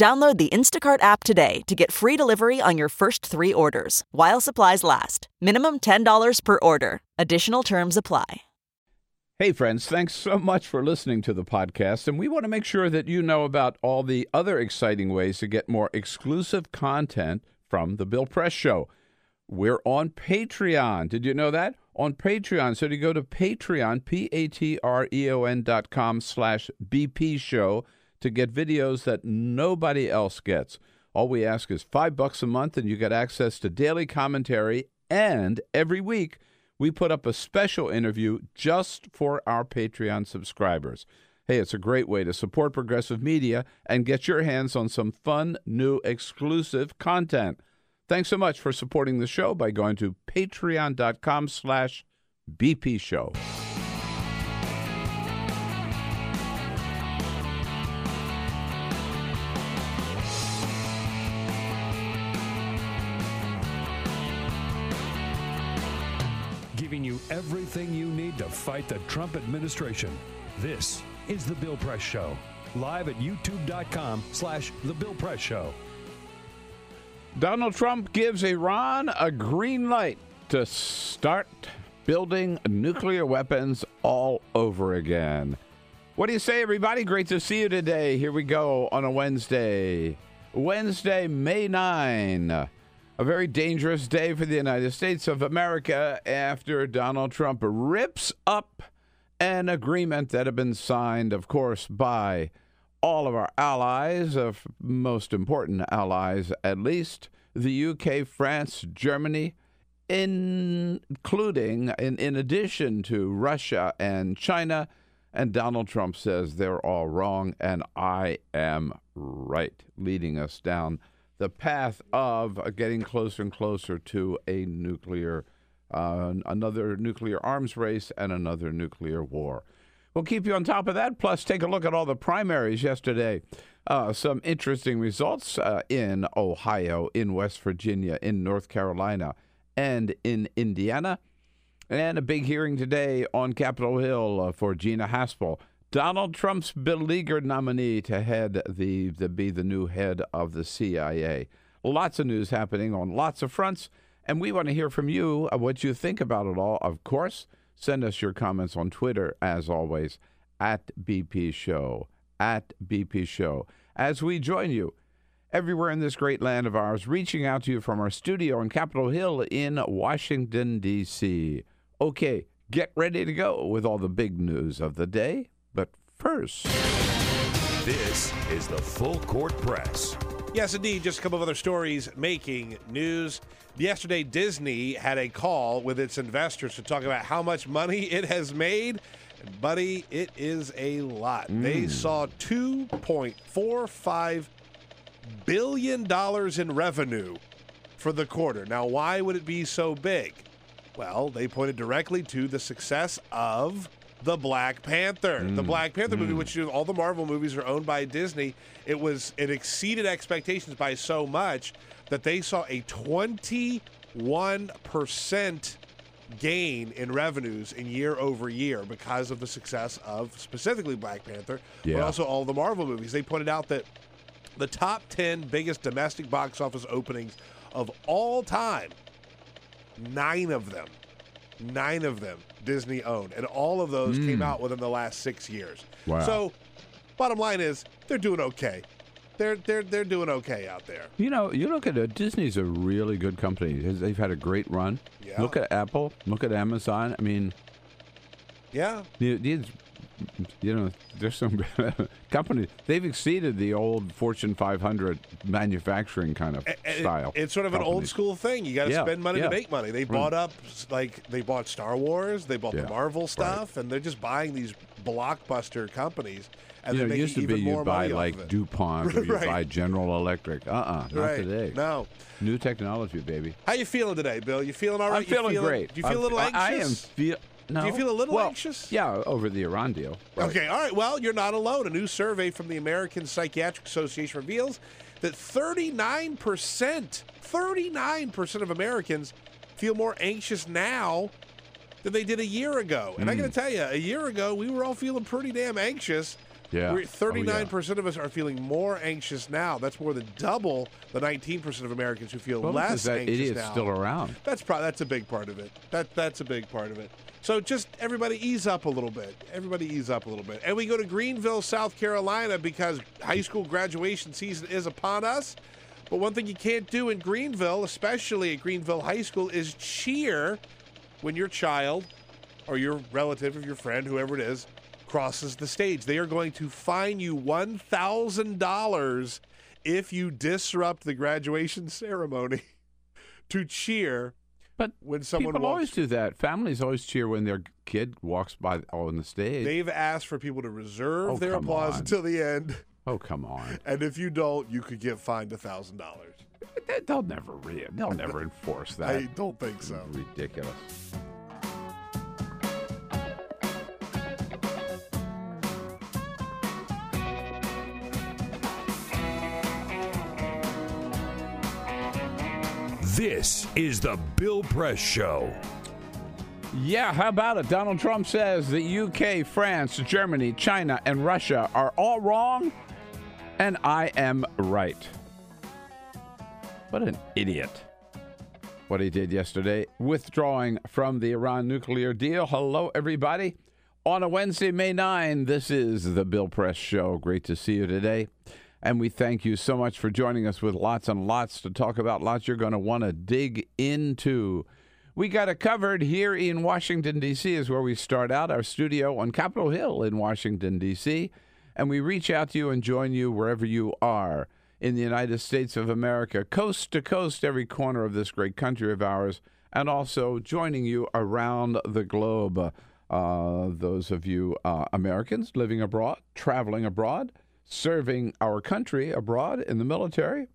Download the Instacart app today to get free delivery on your first three orders while supplies last. Minimum $10 per order. Additional terms apply. Hey, friends, thanks so much for listening to the podcast. And we want to make sure that you know about all the other exciting ways to get more exclusive content from The Bill Press Show. We're on Patreon. Did you know that? On Patreon. So to go to Patreon, P-A-T-R-E-O-N dot com slash BP show to get videos that nobody else gets. All we ask is five bucks a month, and you get access to daily commentary. And every week, we put up a special interview just for our Patreon subscribers. Hey, it's a great way to support progressive media and get your hands on some fun, new, exclusive content. Thanks so much for supporting the show by going to patreon.com slash BP everything you need to fight the Trump administration. This is The Bill Press Show, live at youtube.com slash The Bill Press Show. Donald Trump gives Iran a green light to start building nuclear weapons all over again. What do you say, everybody? Great to see you today. Here we go on a Wednesday. Wednesday, May 9. A very dangerous day for the United States of America after Donald Trump rips up an agreement that had been signed, of course, by all of our allies, of most important allies at least, the UK, France, Germany, including, in, in addition to Russia and China. And Donald Trump says they're all wrong, and I am right, leading us down the path of getting closer and closer to a nuclear, uh, another nuclear arms race and another nuclear war. We'll keep you on top of that. Plus, take a look at all the primaries yesterday. Uh, some interesting results uh, in Ohio, in West Virginia, in North Carolina, and in Indiana. And a big hearing today on Capitol Hill uh, for Gina Haspel, Donald Trump's beleaguered nominee to head the to be the new head of the CIA. Lots of news happening on lots of fronts, and we want to hear from you what you think about it all. Of course, send us your comments on Twitter as always at BP Show at BP Show as we join you everywhere in this great land of ours, reaching out to you from our studio on Capitol Hill in Washington D.C. Okay, get ready to go with all the big news of the day. But first, This is the Full Court Press. Yes, indeed. Just a couple of other stories making news. Yesterday, Disney had a call with its investors to talk about how much money it has made. And, buddy, it is a lot. They mm. saw $2.45 billion in revenue for the quarter. Now, why would it be so big? Well, they pointed directly to the success of the Black Panther. The mm. Black Panther movie, mm. which you know, all the Marvel movies are owned by Disney, it was it exceeded expectations by so much that they saw a 21% gain in revenues in year over year because of the success of specifically Black Panther, but also all the Marvel movies. They pointed out that the top 10 biggest domestic box office openings of all time, nine of them, nine of them Disney owned. And all of those hmm. came out within the last six years. Wow. So, bottom line is, they're doing okay. They're, they're, they're doing okay out there. you know, you look at it, Disney's a really good company. They've had a great run. Yeah. Look at Apple, look at Amazon. I mean, Yeah. these you know, there's some companies they've exceeded the old Fortune 500 manufacturing kind of And it- style. it's sort of an old school thing. You got to Yeah, spend money yeah. to make money. They bought up like they bought Star Wars, they bought Yeah, the Marvel stuff, and they're just buying these blockbuster companies. And You know, it used to be you buy like. DuPont or you Right. buy General Electric. Uh-uh, not right. today. No. New technology, baby. How you feeling today, Bill? You feeling all right? I'm You feeling great. Do you feel a I'm- little I- I am anxious? feel. No. Do you feel a little Well, anxious? Yeah, over the Iran deal. Right. Okay, all right. Well, you're not alone. A new survey from the American Psychiatric Association reveals that 39%, 39% of Americans feel more anxious now than they did a year ago. And I Hmm. got to tell you, a year ago, we were all feeling pretty damn anxious. Yeah. We're, Oh, yeah. 39% of us are feeling more anxious now. That's more than double the 19% of Americans who feel Well, less that anxious idiot's now. still around. That's probably that's a big part of it. That that's a big part of it. So just everybody ease up a little bit. Everybody ease up a little bit. And we go to Greenville, South Carolina because high school graduation season is upon us. But one thing you can't do in Greenville, especially at Greenville High School, is cheer when your child or your relative or your friend, whoever it is, crosses the stage. They are going to fine you $1,000 if you disrupt the graduation ceremony to cheer But when someone people walks. always do that. Families always cheer when their kid walks by on the stage. They've asked for people to reserve Oh, their applause on. until the end. oh, come on. And if you don't, you could get fined a $1,000. They- They'll never re- they'll never enforce that. I don't think so. Ridiculous. This is the Bill Press Show. Yeah, how about it? Donald Trump says the UK, France, Germany, China, and Russia are all wrong, and I am right. What an idiot. What he did yesterday, withdrawing from the Iran nuclear deal. Hello, everybody. On a Wednesday, May 9, this is the Bill Press Show. Great to see you today. And we thank you so much for joining us with lots and lots to talk about, lots you're going to want to dig into. We got it covered here in Washington, D.C., is where we start out, our studio on Capitol Hill in Washington, D.C. And we reach out to you and join you wherever you are in the United States of America, coast to coast, every corner of this great country of ours, and also joining you around the globe. Uh, those of you uh, Americans living abroad, traveling abroad, serving our country abroad in the military,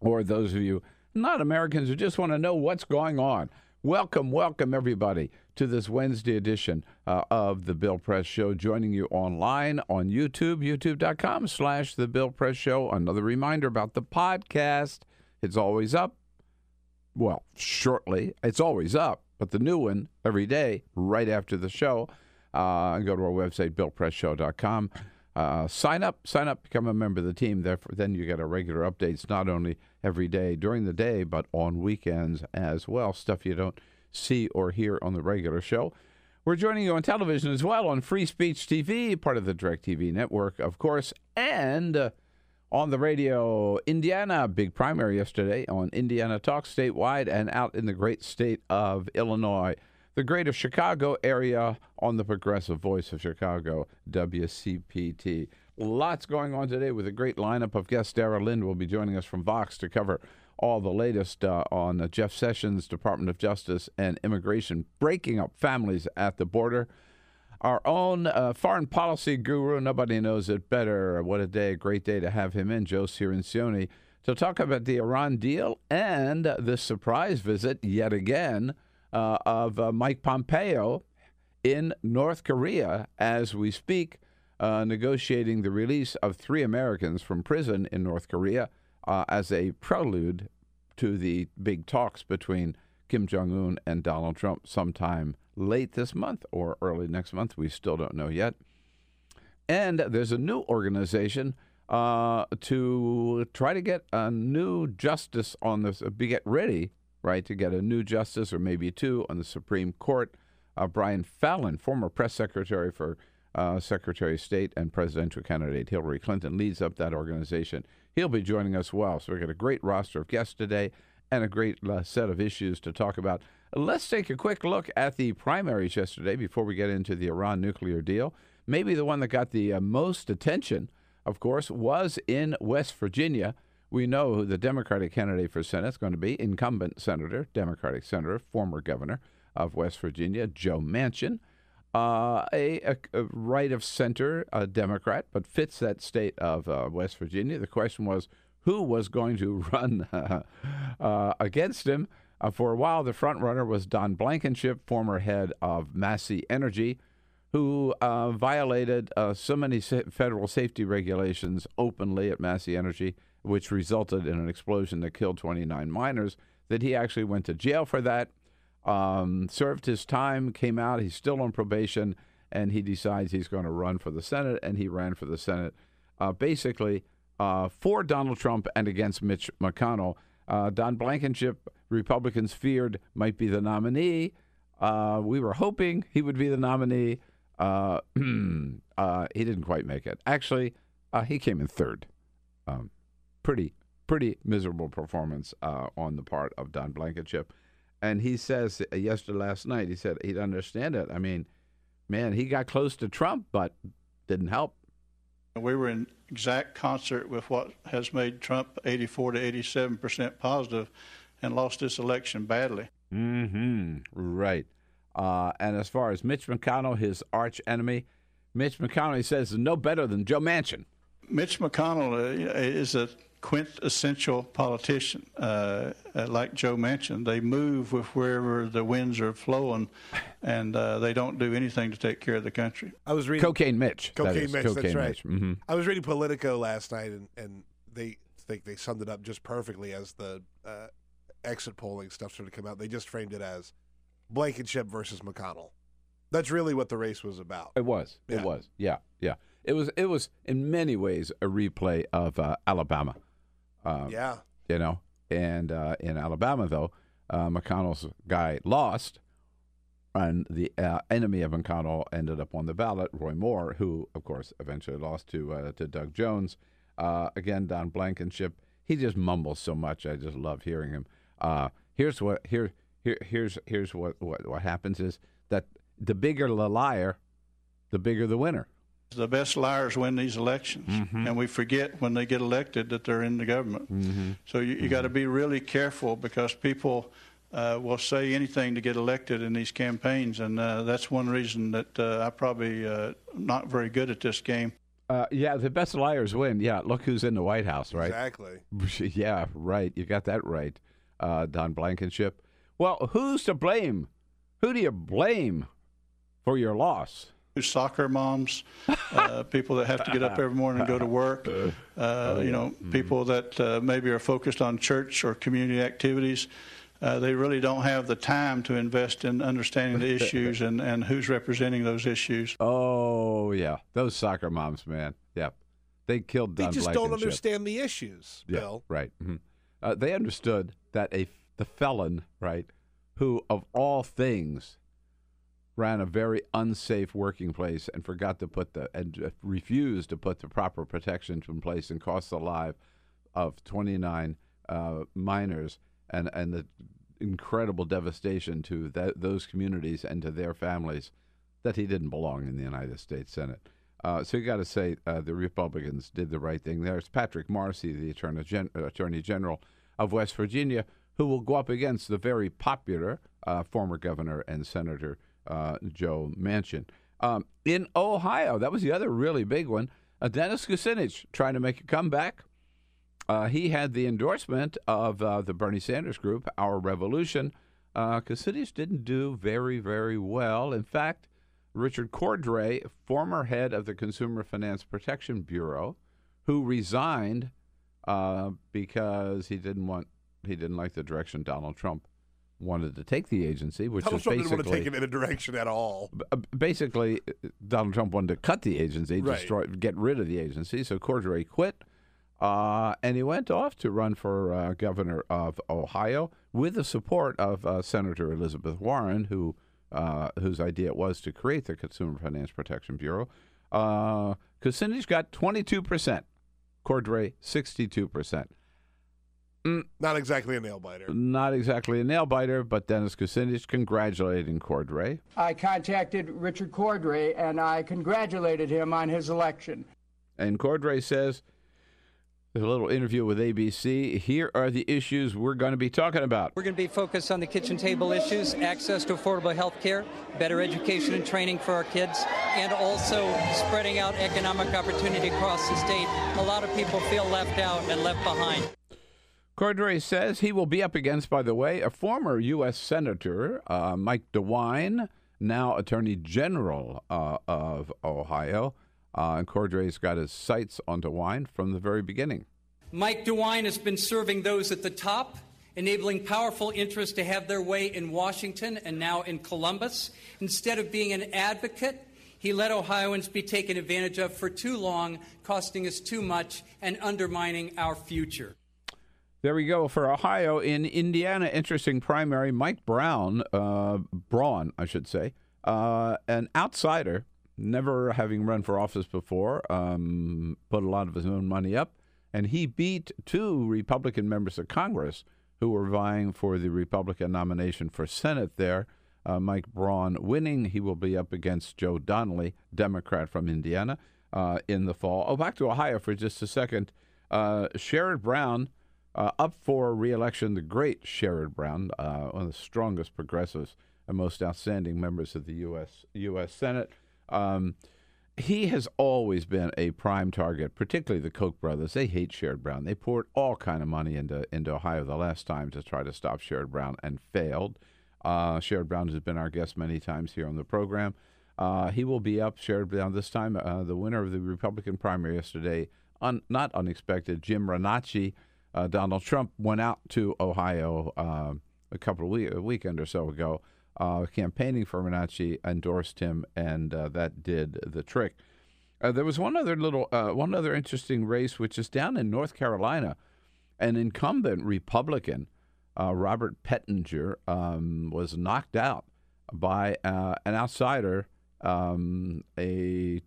or those of you not Americans who just want to know what's going on. Welcome, welcome everybody to this Wednesday edition uh, of the Bill Press Show. Joining you online on YouTube, youtube.com slash the Bill Press Show. Another reminder about the podcast. It's always up. Well, shortly. It's always up, but the new one every day, right after the show. Uh, go to our website, billpressshow.com. Uh, sign up, sign up, become a member of the team. Therefore, then you get our regular updates, not only every day during the day, but on weekends as well. Stuff you don't see or hear on the regular show. We're joining you on television as well on Free Speech TV, part of the DirecTV network, of course, and uh, on the radio, Indiana, big primary yesterday on Indiana Talk statewide and out in the great state of Illinois the greater Chicago area on the progressive voice of Chicago, WCPT. Lots going on today with a great lineup of guests. Dara Lind will be joining us from Vox to cover all the latest uh, on uh, Jeff Sessions, Department of Justice, and immigration, breaking up families at the border. Our own uh, foreign policy guru, nobody knows it better. What a day, a great day to have him in, Joe Cirincione, to talk about the Iran deal and the surprise visit, yet again, uh, of uh, Mike Pompeo in North Korea as we speak, uh, negotiating the release of three Americans from prison in North Korea uh, as a prelude to the big talks between Kim Jong un and Donald Trump sometime late this month or early next month. We still don't know yet. And there's a new organization uh, to try to get a new justice on this, be get ready right, to get a new justice or maybe two on the Supreme Court. Uh, Brian Fallon, former press secretary for uh, Secretary of State and presidential candidate Hillary Clinton, leads up that organization. He'll be joining us well. So we've got a great roster of guests today and a great uh, set of issues to talk about. Let's take a quick look at the primaries yesterday before we get into the Iran nuclear deal. maybe the one that got the uh, most attention, of course, was in West Virginia. We know who the Democratic candidate for Senate is going to be incumbent Senator, Democratic Senator, former governor of West Virginia, Joe Manchin. Uh, a, a, a, right of center uh, Democrat, but fits that state of uh, West Virginia. The question was who was going to run uh, against him. Uh, for a while, the front runner was Don Blankenship, former head of Massey Energy, who uh, violated so many sa- federal safety regulations openly at Massey Energy, which resulted in an explosion that killed 29 miners, that he actually went to jail for that um, served his time, came out. He's still on probation, and he decides he's going to run for the Senate, and he ran for the Senate uh, basically uh, for Donald Trump and against Mitch McConnell. Uh, Don Blankenship, Republicans feared might be the nominee. Uh, we were hoping he would be the nominee. Uh, uh, he didn't quite make it. Actually, he came in third. Um, pretty, pretty miserable performance on the part of Don Blankenship. And he says uh, yesterday, last night, he said he'd understand it. I mean, man, he got close to Trump, but didn't help. We were in exact concert with what has made Trump 84 to 87 percent positive, and lost this election badly. Mm-hmm. Right. Uh, and as far as Mitch McConnell, his arch enemy, Mitch McConnell, he says is no better than Joe Manchin. Mitch McConnell uh, is a quintessential politician, uh, uh, like Joe Manchin. They move with wherever the winds are flowing, and uh, they don't do anything to take care of the country. I was reading Cocaine Mitch. Cocaine Mitch. Cocaine that's right. Mitch. Mm-hmm. I was reading Politico last night, and, and they think they summed it up just perfectly as the uh, exit polling stuff started to come out. They just framed it as Blankenship versus McConnell. That's really what the race was about. It was. Yeah. It was. Yeah. Yeah. It was. It was in many ways a replay of uh, Alabama. Um, yeah. You know, and uh, in Alabama, though, uh, McConnell's guy lost, and the uh, enemy of McConnell ended up on the ballot, Roy Moore, who, of course, eventually lost to uh, to Doug Jones. Uh, again, Don Blankenship. He just mumbles so much. I just love hearing him. Uh, here's what here here here's here's what, what what happens is that the bigger the liar, the bigger the winner. The best liars win these elections, mm-hmm. and we forget when they get elected that they're in the government. Mm-hmm. So you, you mm-hmm. got to be really careful because people uh, will say anything to get elected in these campaigns, and uh, that's one reason that uh, I probably uh, not very good at this game. Uh, yeah, the best liars win. Yeah, look who's in the White House, right? Exactly. yeah, right. You got that right, uh, Don Blankenship. Well, who's to blame? Who do you blame for your loss? Soccer moms, uh, people that have to get up every morning and go to work, uh, oh, you know, mm-hmm. people that uh, maybe are focused on church or community activities. Uh, they really don't have the time to invest in understanding the issues and, and who's representing those issues. Oh, yeah. Those soccer moms, man. Yeah. They killed Don They just don't understand the issues, yeah, Bill. Right. Mm-hmm. Uh, they understood that a the felon, right, who of all things ran a very unsafe working place and forgot to put the and refused to put the proper protections in place and cost the life of 29 uh, miners and and the incredible devastation to that, those communities and to their families that he didn't belong in the United States Senate. Uh, so you got to say uh, the Republicans did the right thing. There's Patrick Morrisey, the Attorney, Gen- Attorney General of West Virginia, who will go up against the very popular uh, former governor and senator uh, Joe Manchin. Um, in Ohio, that was the other really big one. Uh, Dennis Kucinich trying to make a comeback. Uh, he had the endorsement of uh, the Bernie Sanders group, Our Revolution. Uh, Kucinich didn't do very, very well. In fact, Richard Cordray, former head of the Consumer Finance Protection Bureau, who resigned uh, because he didn't want he didn't like the direction Donald Trump wanted to take the agency, which Donald is Trump basically didn't want to take it in a direction at all. Uh, basically, Donald Trump wanted to cut the agency, right. destroy, get rid of the agency. So Cordray quit, uh, and he went off to run for uh, governor of Ohio with the support of uh, Senator Elizabeth Warren, who uh, whose idea it was to create the Consumer Finance Protection Bureau. Uh, Kucinich got 22 percent, Cordray 62 percent. Mm. Not exactly a nail biter. Not exactly a nail biter, but Dennis Kucinich congratulating Cordray. I contacted Richard Cordray and I congratulated him on his election. And Cordray says, there's a little interview with ABC. Here are the issues we're going to be talking about. We're going to be focused on the kitchen table issues, access to affordable health care, better education and training for our kids, and also spreading out economic opportunity across the state. A lot of people feel left out and left behind. Cordray says he will be up against, by the way, a former U.S. Senator, uh, Mike DeWine, now Attorney General uh, of Ohio. Uh, and Cordray's got his sights on DeWine from the very beginning. Mike DeWine has been serving those at the top, enabling powerful interests to have their way in Washington and now in Columbus. Instead of being an advocate, he let Ohioans be taken advantage of for too long, costing us too much and undermining our future. There we go for Ohio. In Indiana, interesting primary. Mike Brown, uh, Braun, I should say, uh, an outsider, never having run for office before, um, put a lot of his own money up, and he beat two Republican members of Congress who were vying for the Republican nomination for Senate there. Uh, Mike Braun winning. He will be up against Joe Donnelly, Democrat from Indiana, uh, in the fall. Oh, back to Ohio for just a second. Uh, Sherrod Brown uh, up for reelection, the great Sherrod Brown, uh, one of the strongest progressives and most outstanding members of the U.S. U.S. Senate. Um, he has always been a prime target, particularly the Koch brothers. They hate Sherrod Brown. They poured all kind of money into into Ohio the last time to try to stop Sherrod Brown and failed. Uh, Sherrod Brown has been our guest many times here on the program. Uh, he will be up, Sherrod Brown, this time. Uh, the winner of the Republican primary yesterday, un- not unexpected, Jim Renacci. Uh, Donald Trump went out to Ohio uh, a couple of week, a weekend or so ago, uh, campaigning for Renacci, endorsed him, and uh, that did the trick. Uh, there was one other little, uh, one other interesting race, which is down in North Carolina. An incumbent Republican, Robert Pittenger, um, was knocked out by an outsider, um, a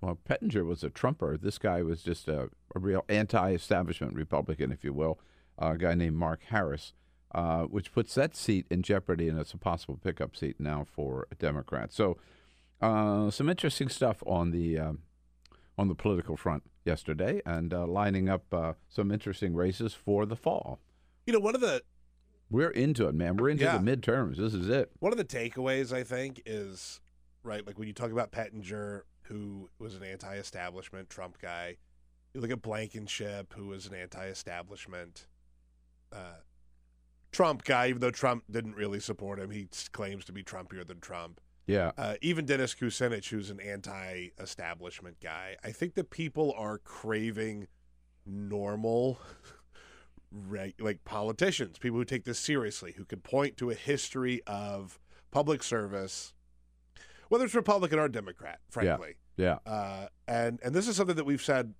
well, Pittenger was a Trumper. This guy was just a, a real anti-establishment Republican, if you will, uh, a guy named Mark Harris, uh, which puts that seat in jeopardy, and it's a possible pickup seat now for Democrats. So, uh, some interesting stuff on the um, on the political front yesterday, and uh, lining up uh, some interesting races for the fall. You know, one of the we're into it, man. We're into Yeah. the midterms. This is it. one of the takeaways I think is right, like when you talk about Pittenger, who was an anti-establishment Trump guy. You look at Blankenship, who was an anti-establishment uh, Trump guy, even though Trump didn't really support him. He claims to be Trumpier than Trump. Yeah. Uh, even Dennis Kucinich, who's an anti-establishment guy. I think that people are craving normal, reg- like politicians, people who take this seriously, who can point to a history of public service, whether it's Republican or Democrat, frankly. Yeah. Uh, and and this is something that we've said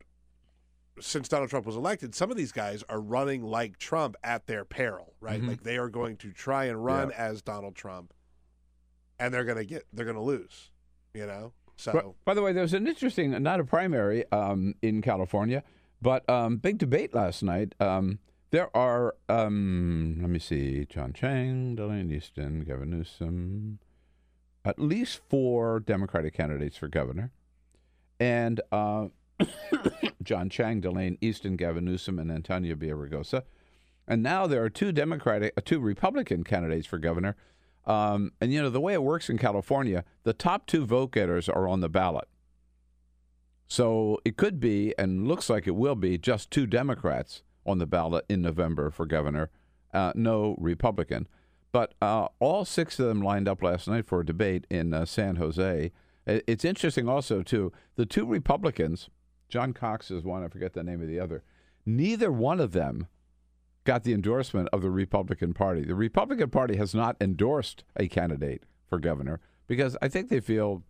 since Donald Trump was elected. Some of these guys are running like Trump at their peril, right? Mhm. Like they are going to try and run Yeah. as Donald Trump, and they're gonna get they're gonna lose, you know. So By, by the way, there was an interesting, not a primary um, in California, but um, big debate last night. Um, there are, um, let me see, John Chiang, Delaney Eastin, Gavin Newsom, at least four Democratic candidates for governor, and uh, John Chiang, Delaine Eastin, Gavin Newsom, and Antonio Villaraigosa. And now there are two Democratic, uh, two Republican candidates for governor. Um, and you know the way it works in California, the top two vote getters are on the ballot. So it could be, and looks like it will be, just two Democrats on the ballot in November for governor, uh, no Republican. But uh, all six of them lined up last night for a debate in uh, San Jose. It's interesting also, too, the two Republicans, John Cox is one, I forget the name of the other, neither one of them got the endorsement of the Republican Party. The Republican Party has not endorsed a candidate for governor because I think they feel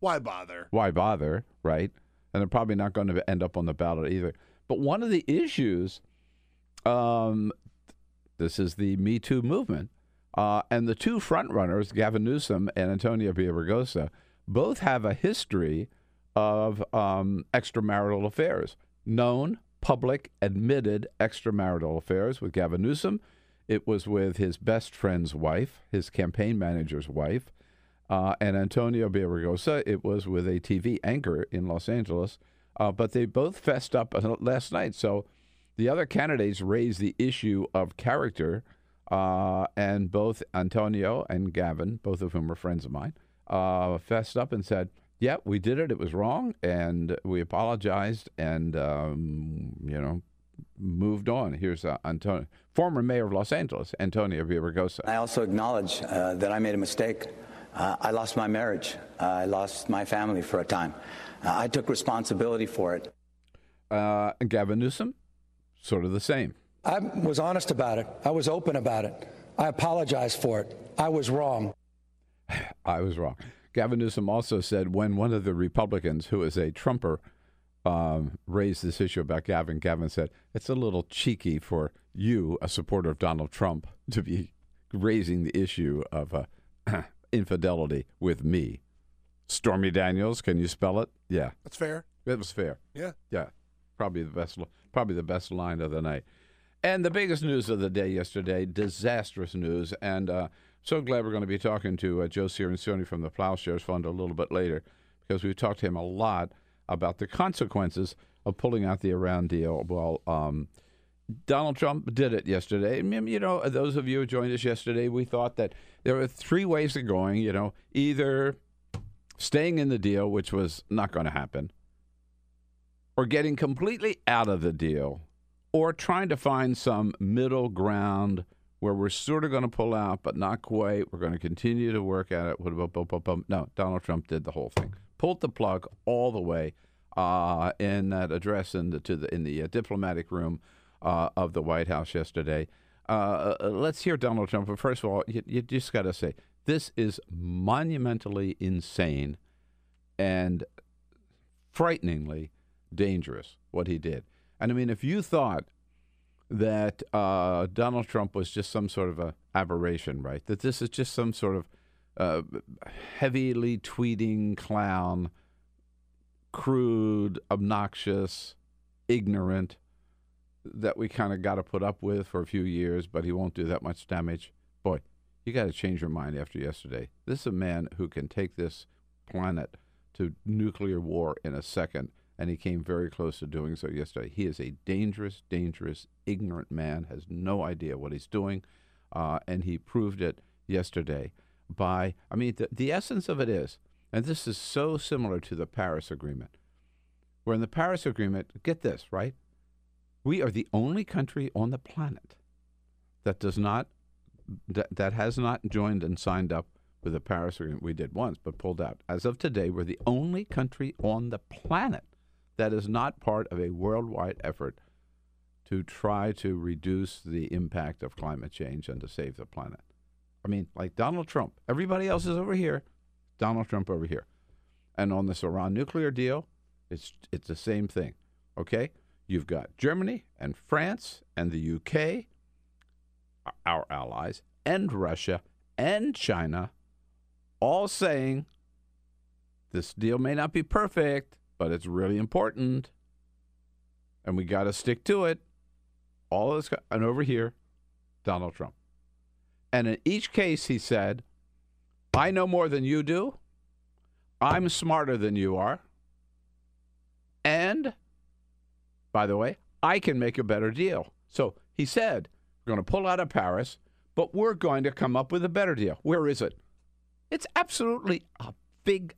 why bother? why bother, right? And they're probably not going to end up on the ballot either. But one of the issues, um, this is the Me Too movement, uh, and the two frontrunners, Gavin Newsom and Antonio Villaraigosa, both have a history of um, extramarital affairs, known public admitted extramarital affairs with Gavin Newsom. It was with his best friend's wife, his campaign manager's wife, uh, and Antonio Villaraigosa. It was with a TV anchor in Los Angeles. Uh, but they both fessed up last night. So the other candidates raised the issue of character, uh, and both Antonio and Gavin, both of whom are friends of mine, uh, fessed up and said, "Yeah, we did it. It was wrong, and we apologized, and um, you know, moved on." Here's uh, Antonio, former mayor of Los Angeles, Antonio Villaraigosa. I also acknowledge uh, that I made a mistake. Uh, I lost my marriage. I lost my family for a time. I took responsibility for it. Gavin Newsom sort of the same. I was honest about it. I was open about it. I apologize for it. I was wrong. I was wrong. Gavin Newsom also said when one of the Republicans, who is a Trumper, um, raised this issue about Gavin, Gavin said, It's a little cheeky for you, a supporter of Donald Trump, to be raising the issue of uh, infidelity with me. Stormy Daniels, can you spell it? Yeah. That's fair. It was fair. Yeah. Yeah. Probably the best probably the best line of the night. And the biggest news of the day yesterday, disastrous news. And uh, so glad we're going to be talking to uh, Joe Cirincione from the Ploughshares Fund a little bit later because we've talked to him a lot about the consequences of pulling out the Iran deal. Well, um, Donald Trump did it yesterday. You know, those of you who joined us yesterday, we thought that there were three ways of going. You know, either staying in the deal, which was not going to happen, or getting completely out of the deal, or trying to find some middle ground where we're sort of going to pull out, but not quite. We're going to continue to work at it. No, Donald Trump did the whole thing, pulled the plug all the way uh, in that address in the to the in the uh, diplomatic room uh, of the White House yesterday. Uh, uh, let's hear Donald Trump. But first of all, you, you just got to say this is monumentally insane and frighteningly dangerous what he did. And I mean, if you thought that uh, Donald Trump was just some sort of a aberration, right? That this is just some sort of uh, heavily tweeting clown, crude, obnoxious, ignorant, that we kind of got to put up with for a few years, but he won't do that much damage. Boy, you got to change your mind after yesterday. This is a man who can take this planet to nuclear war in a second and he came very close to doing so yesterday. He is a dangerous, dangerous, ignorant man, has no idea what he's doing, uh, and he proved it yesterday by, I mean, the, the essence of it is, and this is so similar to the Paris Agreement, where in the Paris Agreement, get this, right? We are the only country on the planet that does not, that, that has not joined and signed up with the Paris Agreement. We did once, but pulled out. As of today, we're the only country on the planet that is not part of a worldwide effort to try to reduce the impact of climate change and to save the planet. I mean, like Donald Trump, everybody else is over here, Donald Trump over here. And on this Iran nuclear deal, it's it's the same thing. Okay? You've got Germany and France and the UK, our allies, and Russia and China all saying this deal may not be perfect, but it's really important, and we got to stick to it. All this, and over here, Donald Trump. And in each case, he said, I know more than you do. I'm smarter than you are. And, by the way, I can make a better deal. So he said, we're going to pull out of Paris, but we're going to come up with a better deal. Where is it? It's absolutely a big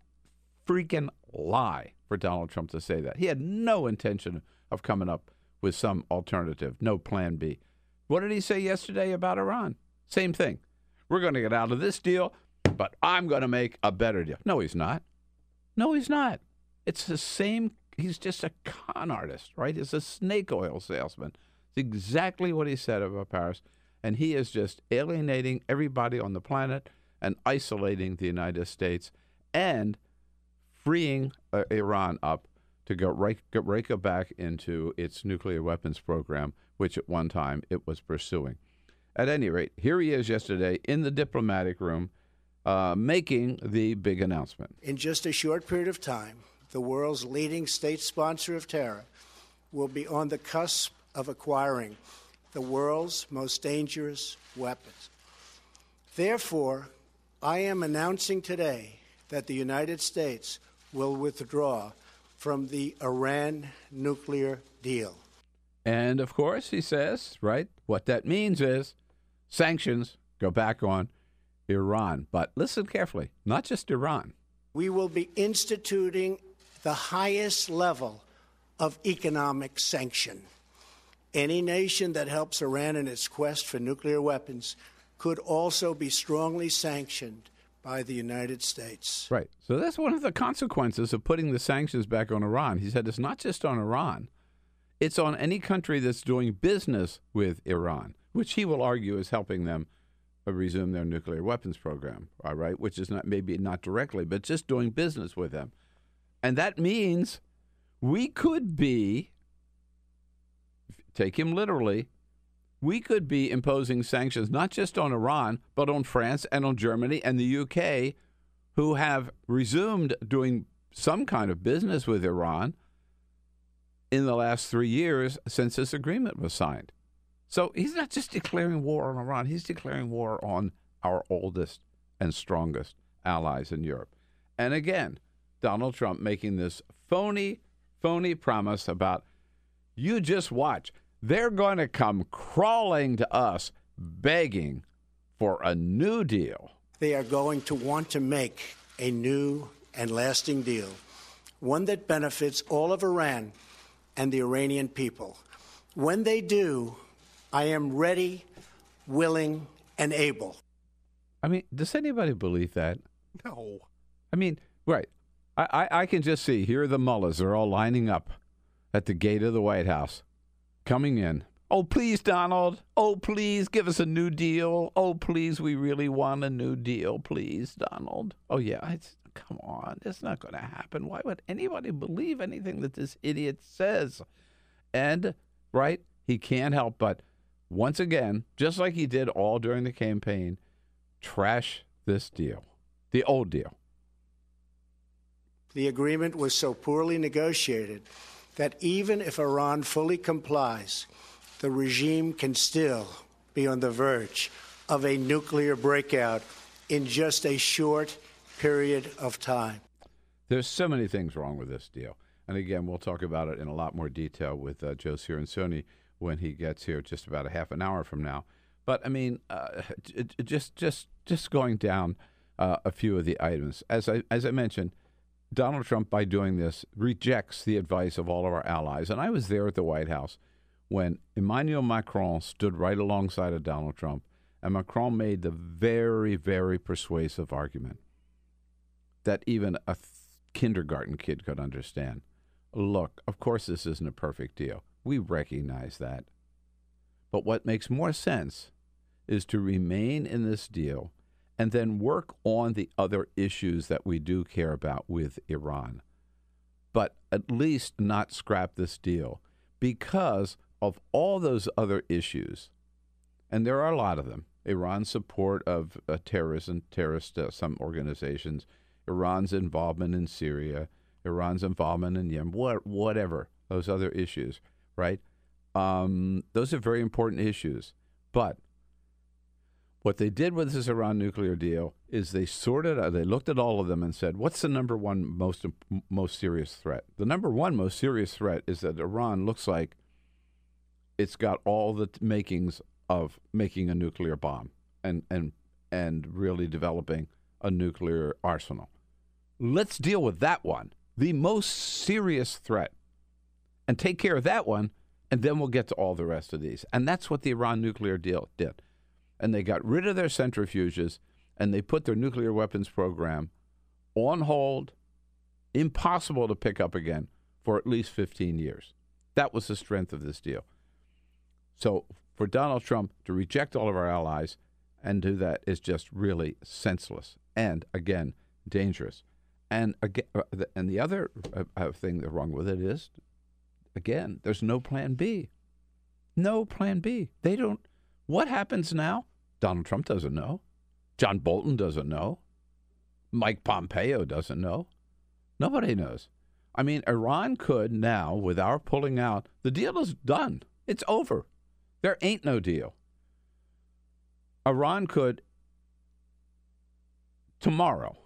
freaking lie for Donald Trump to say that. He had no intention of coming up with some alternative, no plan B. What did he say yesterday about Iran? Same thing. We're going to get out of this deal, but I'm going to make a better deal. No, he's not. No, he's not. It's the same. He's just a con artist, right? He's a snake oil salesman. It's exactly what he said about Paris. And he is just alienating everybody on the planet and isolating the United States and freeing uh, Iran up to go right, go right back into its nuclear weapons program, which at one time it was pursuing. At any rate, here he is yesterday in the diplomatic room uh, making the big announcement. In just a short period of time, the world's leading state sponsor of terror will be on the cusp of acquiring the world's most dangerous weapons. Therefore, I am announcing today that the United States will withdraw from the Iran nuclear deal. And of course, he says, right, what that means is sanctions go back on Iran. But listen carefully, not just Iran. We will be instituting the highest level of economic sanction. Any nation that helps Iran in its quest for nuclear weapons could also be strongly sanctioned by the United States. Right. So that's one of the consequences of putting the sanctions back on Iran. He said it's not just on Iran, it's on any country that's doing business with Iran, which he will argue is helping them uh, resume their nuclear weapons program, all right, which is not maybe not directly, but just doing business with them. And that means we could be, take him literally, we could be imposing sanctions not just on Iran, but on France and on Germany and the UK, who have resumed doing some kind of business with Iran in the last three years since this agreement was signed. So he's not just declaring war on Iran, he's declaring war on our oldest and strongest allies in Europe. And again, Donald Trump making this phony, phony promise about you just watch. They're going to come crawling to us begging for a new deal. They are going to want to make a new and lasting deal, one that benefits all of Iran and the Iranian people. When they do, I am ready, willing, and able. I mean, does anybody believe that? No. I mean, right. I, I, I can just see here are the mullahs. They're all lining up at the gate of the White House, coming in. Oh, please, Donald. Oh, please, give us a new deal. Oh, please, we really want a new deal. Please, Donald. Oh, yeah. It's, come on. It's not going to happen. Why would anybody believe anything that this idiot says? And, right, he can't help but once again, just like he did all during the campaign, trash this deal, the old deal. The agreement was so poorly negotiated that even if Iran fully complies, the regime can still be on the verge of a nuclear breakout in just a short period of time. There's so many things wrong with this deal. And again, we'll talk about it in a lot more detail with uh, Joe Cirincione when he gets here just about a half an hour from now. But I mean, uh, just just just going down uh, a few of the items. As I as I mentioned, Donald Trump by doing this rejects the advice of all of our allies. And I was there at the White House when Emmanuel Macron stood right alongside of Donald Trump, and Macron made the very very persuasive argument that even a th- kindergarten kid could understand. Look, of course, this isn't a perfect deal. We recognize that. But what makes more sense is to remain in this deal and then work on the other issues that we do care about with Iran. But at least not scrap this deal because of all those other issues. And there are a lot of them. Iran's support of uh, terrorism, terrorist, uh, some organizations, Iran's involvement in Syria, Iran's involvement in Yemen, what, whatever, those other issues right? Um, those are very important issues. But what they did with this Iran nuclear deal is they sorted out, they looked at all of them and said, what's the number one most most serious threat? The number one most serious threat is that Iran looks like it's got all the makings of making a nuclear bomb and and and really developing a nuclear arsenal. Let's deal with that one, the most serious threat and take care of that one, and then we'll get to all the rest of these. And that's what the Iran nuclear deal did. And they got rid of their centrifuges and they put their nuclear weapons program on hold, impossible to pick up again for at least 15 years. That was the strength of this deal. So for Donald Trump to reject all of our allies and do that is just really senseless and, again, dangerous. And again, uh, and the other uh, uh, thing that's wrong with it is Again, there's no plan B. No plan B. They don't. What happens now? Donald Trump doesn't know. John Bolton doesn't know. Mike Pompeo doesn't know. Nobody knows. I mean, Iran could now, with our pulling out, the deal is done. It's over. There ain't no deal. Iran could tomorrow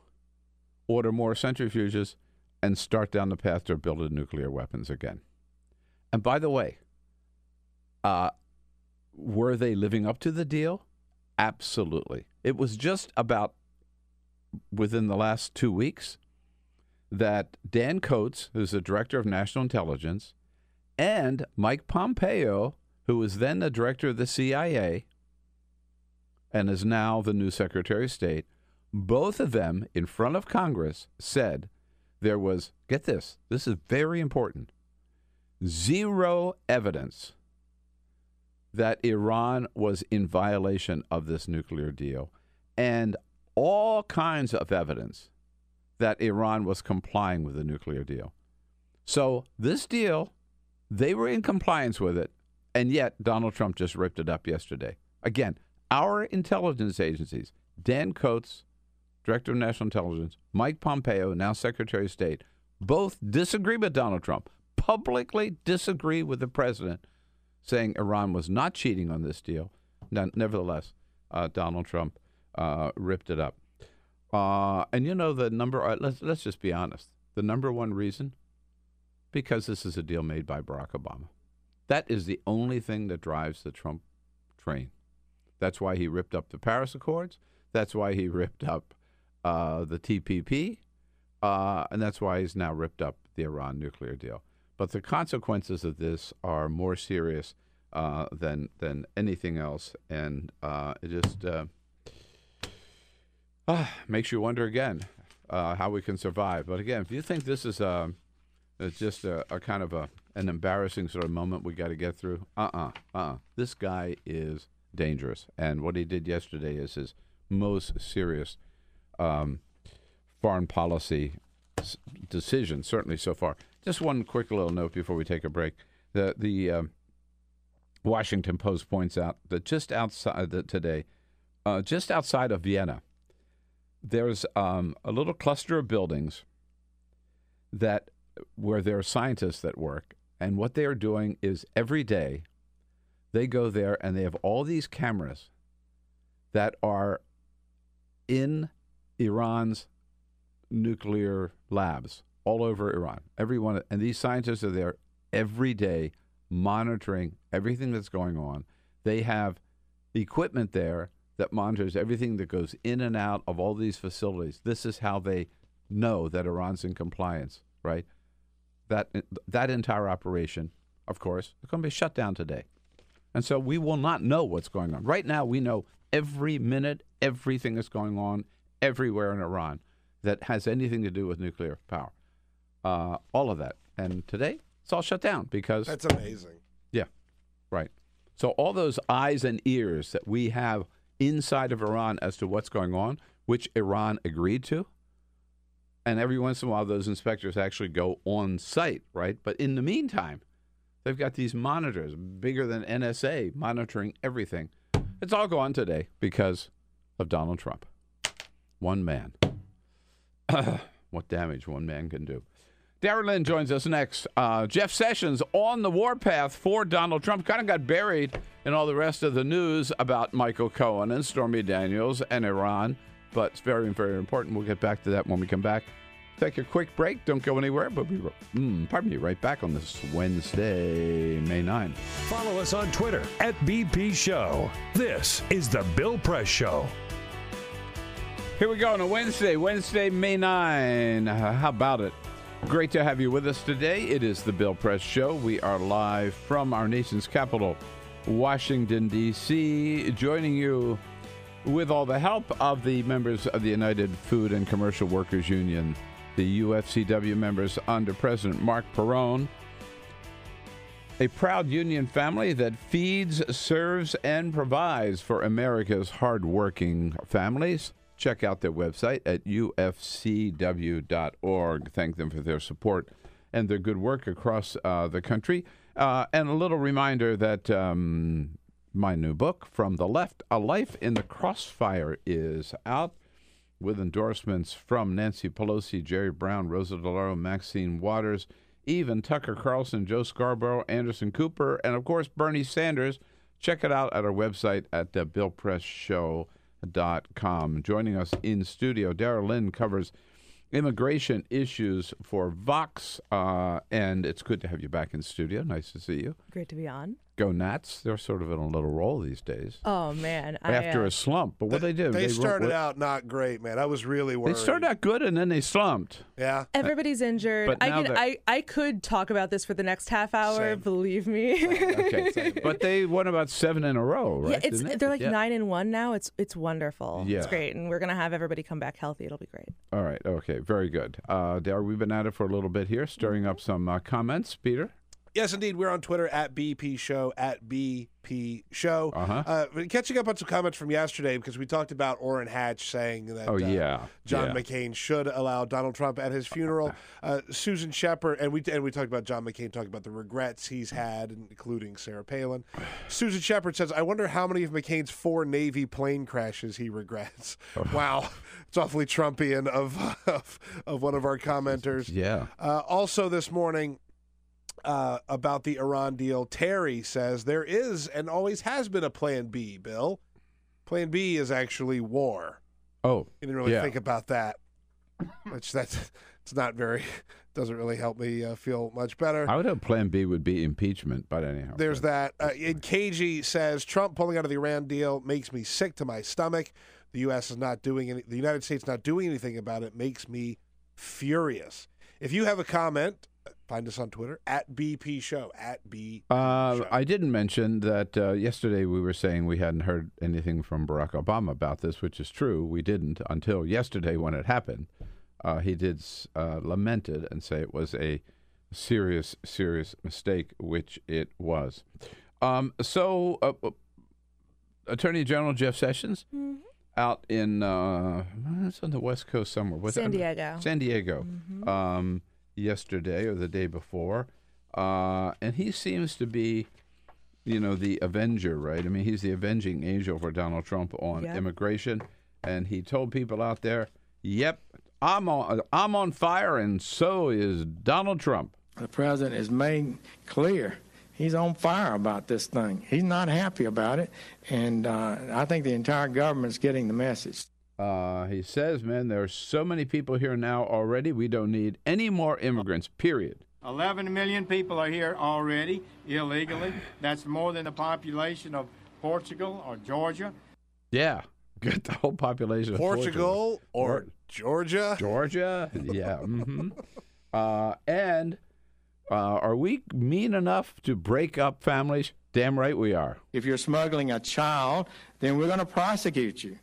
order more centrifuges and start down the path to building nuclear weapons again. And by the way, uh, were they living up to the deal? Absolutely. It was just about within the last two weeks that Dan Coats, who's the director of national intelligence, and Mike Pompeo, who was then the director of the CIA and is now the new Secretary of State, both of them in front of Congress said there was, get this, this is very important, zero evidence that Iran was in violation of this nuclear deal and all kinds of evidence that Iran was complying with the nuclear deal. So, this deal, they were in compliance with it, and yet Donald Trump just ripped it up yesterday. Again, our intelligence agencies, Dan Coats, Director of National Intelligence, Mike Pompeo, now Secretary of State, both disagree with Donald Trump, publicly disagree with the president, saying Iran was not cheating on this deal. Nevertheless, uh, Donald Trump uh, ripped it up. Uh, and you know the number. Uh, let's let's just be honest. The number one reason, because this is a deal made by Barack Obama. That is the only thing that drives the Trump train. That's why he ripped up the Paris Accords. That's why he ripped up uh, the TPP, uh, and that's why he's now ripped up the Iran nuclear deal. But the consequences of this are more serious uh, than than anything else, and uh, it just uh, makes you wonder again uh, how we can survive. But again, if you think this is a, it's just a, a kind of a an embarrassing sort of moment we got to get through, uh uh-uh, uh, uh This guy is dangerous, and what he did yesterday is his most serious um, foreign policy decision, certainly so far. Just one quick little note before we take a break. The the um, Washington Post points out that just outside the, today, uh, just outside of Vienna, there's um, a little cluster of buildings that where there are scientists that work, and what they are doing is every day they go there and they have all these cameras that are in Iran's nuclear labs all over Iran. Everyone, and these scientists are there every day monitoring everything that's going on. They have equipment there that monitors everything that goes in and out of all these facilities. This is how they know that Iran's in compliance, right? That that entire operation, of course, is going to be shut down today. And so we will not know what's going on. Right now we know every minute everything that's going on everywhere in Iran that has anything to do with nuclear power. Uh, all of that. And today it's all shut down because That's amazing. Yeah. Right. So all those eyes and ears that we have inside of Iran as to what's going on, which Iran agreed to. And every once in a while, those inspectors actually go on site, right? But in the meantime, they've got these monitors bigger than NSA monitoring everything. It's all gone today because of Donald Trump. One man. what damage one man can do. Dara Lind joins us next. Uh, Jeff Sessions on the warpath for Donald Trump kind of got buried in all the rest of the news about Michael Cohen and Stormy Daniels and Iran, but it's very, very important. We'll get back to that when we come back. Take a quick break. Don't go anywhere. But we'll be, mm, pardon me, right back on this Wednesday, May 9th. Follow us on Twitter at BP Show. This is the Bill Press Show. Here we go on a Wednesday, Wednesday, May 9. Uh, how about it? Great to have you with us today. It is the Bill Press Show. We are live from our nation's capital, Washington, D.C., joining you with all the help of the members of the United Food and Commercial Workers Union, the UFCW members under President Marc Perrone. A proud union family that feeds, serves, and provides for America's hardworking families. Check out their website at ufcw.org. Thank them for their support and their good work across uh, the country. Uh, and a little reminder that um, my new book, From the Left A Life in the Crossfire, is out. with endorsements from Nancy Pelosi, Jerry Brown, Rosa DeLauro, Maxine Waters, even Tucker Carlson, Joe Scarborough, Anderson Cooper, and of course Bernie Sanders. Check it out at our website at uh, BillPressShow.com. Joining us in studio, Dara Lind covers immigration issues for Vox, uh, and it's good to have you back in studio. Nice to see you. Great to be on. Go Nats! They're sort of in a little roll these days. Oh man! After I, uh, a slump, but what they, did? They, wrote- started what- out not great, man. I was really worried. They started out good and then they slumped. Yeah. Everybody's injured. But I now could I, I could talk about this for the next half hour. Same. Believe me. Okay, but they won about seven in a row, right? yeah, it's Didn't they're like Yeah. nine and one now. It's it's wonderful. Yeah. It's great, and we're gonna have everybody come back healthy. It'll be great. All right. Okay. Very good. Uh, Dara, we've been at it for a little bit here, stirring Mm-hmm. up some uh, comments. Peter. Yes, indeed. We're on Twitter at BP Show, at BP Show. Uh-huh. Uh, catching up on some comments from yesterday because we talked about Orrin Hatch saying that Oh, uh, yeah. John Yeah. McCain should allow Donald Trump at his funeral. Uh, Susan Shepard, and we and we talked about John McCain talking about the regrets he's had, including Sarah Palin. Susan Shepard says, "I wonder how many of McCain's four Navy plane crashes he regrets." Oh. wow, it's awfully Trumpian of of, of one of our commenters. Yeah. Uh, also, this morning, uh, about the Iran deal, Terry says there is and always has been a plan B, Bill. Plan B is actually war. Oh. You didn't really yeah. think about that. Which that's it's not very doesn't really help me uh, feel much better. I would have Plan B would be impeachment, but anyhow. There's that. Uh, and KG says Trump pulling out of the Iran deal makes me sick to my stomach. The U.S. is not doing any. The United States not doing anything about it makes me furious. If you have a comment, find us on Twitter at BP Show at B. Uh, I didn't mention that uh, yesterday we were saying we hadn't heard anything from Barack Obama about this, which is true. We didn't until yesterday when it happened. Uh, he did uh, lament it and say it was a serious, serious mistake, which it was. Um, so, uh, uh, Attorney General Jeff Sessions out in uh, it's on the West Coast somewhere. What's San? Diego. San Diego. Um, yesterday or the day before, uh, and he seems to be, you know, the avenger, right? I mean, he's the avenging angel for Donald Trump on Yep. immigration, and he told people out there, "Yep, I'm on, I'm on fire, and so is Donald Trump." The president has made clear he's on fire about this thing. He's not happy about it, and uh, I think the entire government's getting the message. Uh, he says, "Man, there are so many people here now already. We don't need any more immigrants. Period." 11 million people are here already illegally. That's more than the population of Portugal or Georgia. Yeah, get the whole population. of Portugal or Georgia? Georgia, yeah. Mm-hmm. Uh, and uh, are we mean enough to break up families? Damn right we are. If you're smuggling a child, then we're going to prosecute you.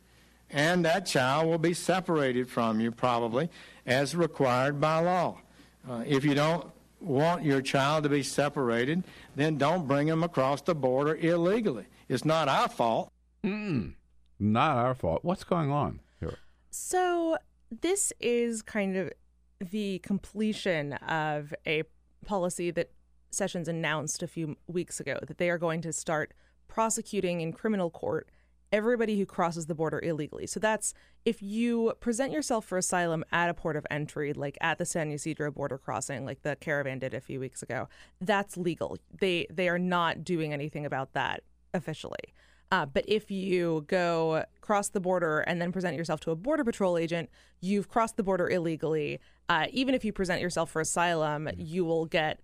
And that child will be separated from you, probably, as required by law. Uh, if you don't want your child to be separated, then don't bring him across the border illegally. It's not our fault. Mm, not our fault. What's going on here? So this is kind of the completion of a policy that Sessions announced a few weeks ago that they are going to start prosecuting in criminal court everybody who crosses the border illegally. So that's if you present yourself for asylum at a port of entry, like at the San Ysidro border crossing, like the caravan did a few weeks ago, that's legal. They they are not doing anything about that officially. Uh, but if you go cross the border and then present yourself to a border patrol agent, you've crossed the border illegally. Uh, even if you present yourself for asylum, you will get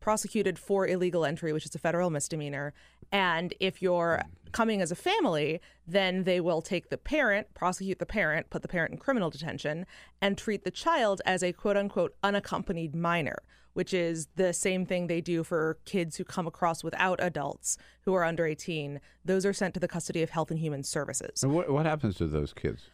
prosecuted for illegal entry, which is a federal misdemeanor. And if you're coming as a family, then they will take the parent, prosecute the parent, put the parent in criminal detention, and treat the child as a quote unquote unaccompanied minor, which is the same thing they do for kids who come across without adults who are under 18. Those are sent to the custody of Health and Human Services. And what, what happens to those kids?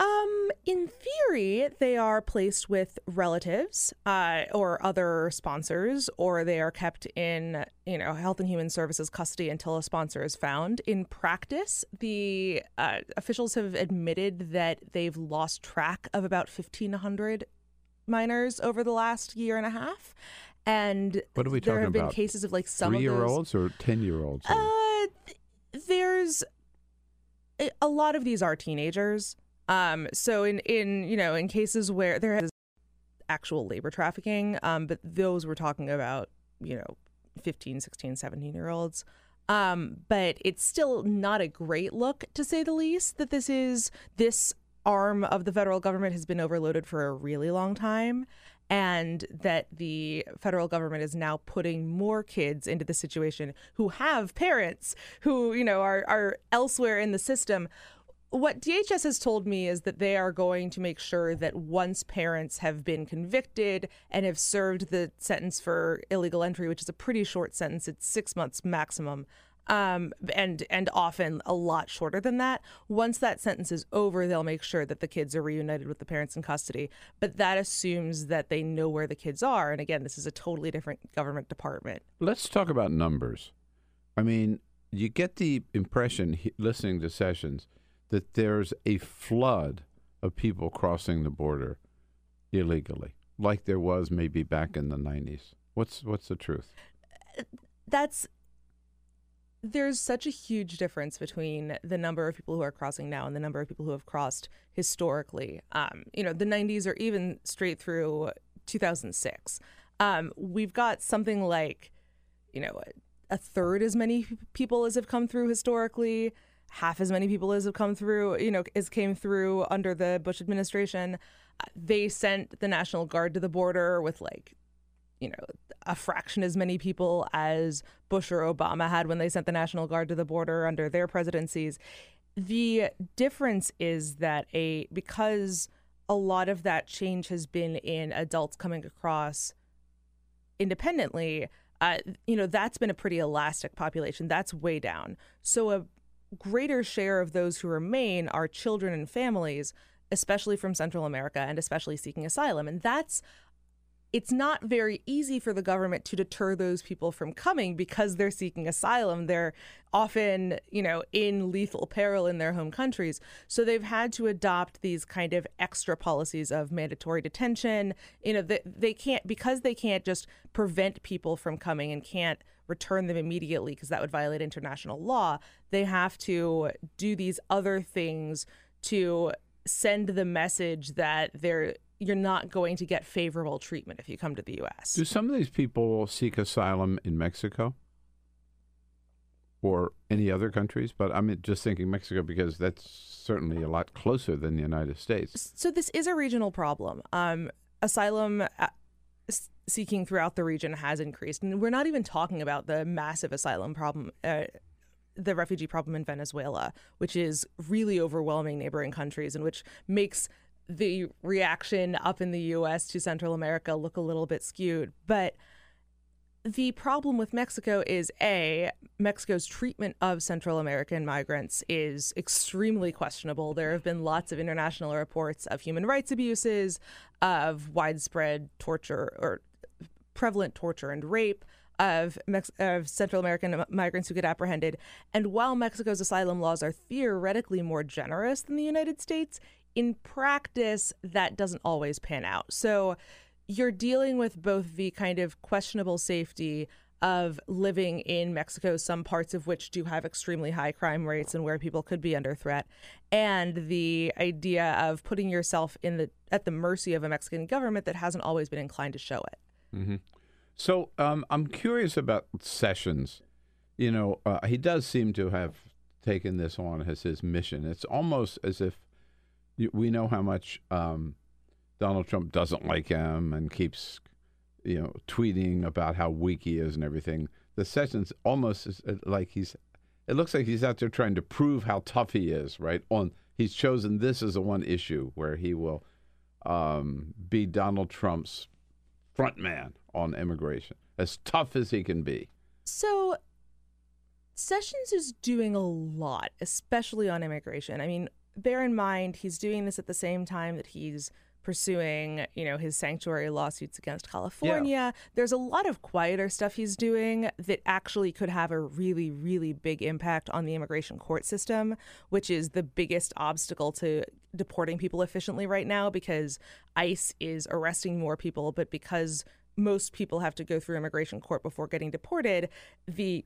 Um, in theory, they are placed with relatives uh, or other sponsors, or they are kept in, you know, Health and Human Services custody until a sponsor is found. In practice, the uh, officials have admitted that they've lost track of about 1,500 minors over the last year and a half. And What are we there talking have been about? cases of like some of those. Three-year-olds or ten-year-olds? Uh, th- there's a- a lot of these are teenagers. Um, so in in you know in cases where there is actual labor trafficking, um, but those we're talking about you know 15, 16, 17 year olds. Um, but it's still not a great look, to say the least, that this is this arm of the federal government has been overloaded for a really long time and that the federal government is now putting more kids into the situation who have parents who you know are are elsewhere in the system what DHS has told me is that they are going to make sure that once parents have been convicted and have served the sentence for illegal entry, which is a pretty short sentence, it's six months maximum, um, and and often a lot shorter than that. Once that sentence is over, they'll make sure that the kids are reunited with the parents in custody. But that assumes that they know where the kids are. And again, this is a totally different government department. Let's talk about numbers. I mean, you get the impression listening to Sessions that there's a flood of people crossing the border illegally, like there was maybe back in the 90s. What's what's the truth? That's there's such a huge difference between the number of people who are crossing now and the number of people who have crossed historically. Um, you know, the 90s or even straight through 2006. Um, we've got something like, you know, a third as many people as have come through historically half as many people as have come through, you know, as came through under the Bush administration. Uh, they sent the National Guard to the border with like, you know, a fraction as many people as Bush or Obama had when they sent the National Guard to the border under their presidencies. The difference is that a because a lot of that change has been in adults coming across independently. Uh, you know that's been a pretty elastic population. That's way down. So a greater share of those who remain are children and families, especially from Central America and especially seeking asylum. And that's it's not very easy for the government to deter those people from coming because they're seeking asylum. They're often, you know, in lethal peril in their home countries. So they've had to adopt these kind of extra policies of mandatory detention. You know, they, they can't, because they can't just prevent people from coming and can't return them immediately because that would violate international law. They have to do these other things to send the message that they're you're not going to get favorable treatment if you come to the U.S. Do some of these people seek asylum in Mexico or any other countries? But I'm just thinking Mexico because that's certainly a lot closer than the United States. So this is a regional problem. Um, asylum uh, seeking throughout the region has increased, and we're not even talking about the massive asylum problem. Uh, the refugee problem in Venezuela, which is really overwhelming neighboring countries and which makes the reaction up in the US to Central America look a little bit skewed. But the problem with Mexico is A, Mexico's treatment of Central American migrants is extremely questionable. There have been lots of international reports of human rights abuses, of widespread torture or prevalent torture and rape of, Mex- of Central American migrants who get apprehended. And while Mexico's asylum laws are theoretically more generous than the United States, in practice, that doesn't always pan out. So you're dealing with both the kind of questionable safety of living in Mexico, some parts of which do have extremely high crime rates and where people could be under threat, and the idea of putting yourself in the at the mercy of a Mexican government that hasn't always been inclined to show it. Mm-hmm. So um, I'm curious about Sessions. You know, uh, he does seem to have taken this on as his mission. It's almost as if we know how much um, Donald Trump doesn't like him and keeps, you know, tweeting about how weak he is and everything. The Sessions almost is uh, like he's. It looks like he's out there trying to prove how tough he is. Right on, he's chosen this as the one issue where he will um, be Donald Trump's front man on immigration, as tough as he can be. So Sessions is doing a lot, especially on immigration. I mean, bear in mind he's doing this at the same time that he's pursuing, you know, his sanctuary lawsuits against California. Yeah. There's a lot of quieter stuff he's doing that actually could have a really, really big impact on the immigration court system, which is the biggest obstacle to deporting people efficiently right now because ICE is arresting more people, but because most people have to go through immigration court before getting deported, the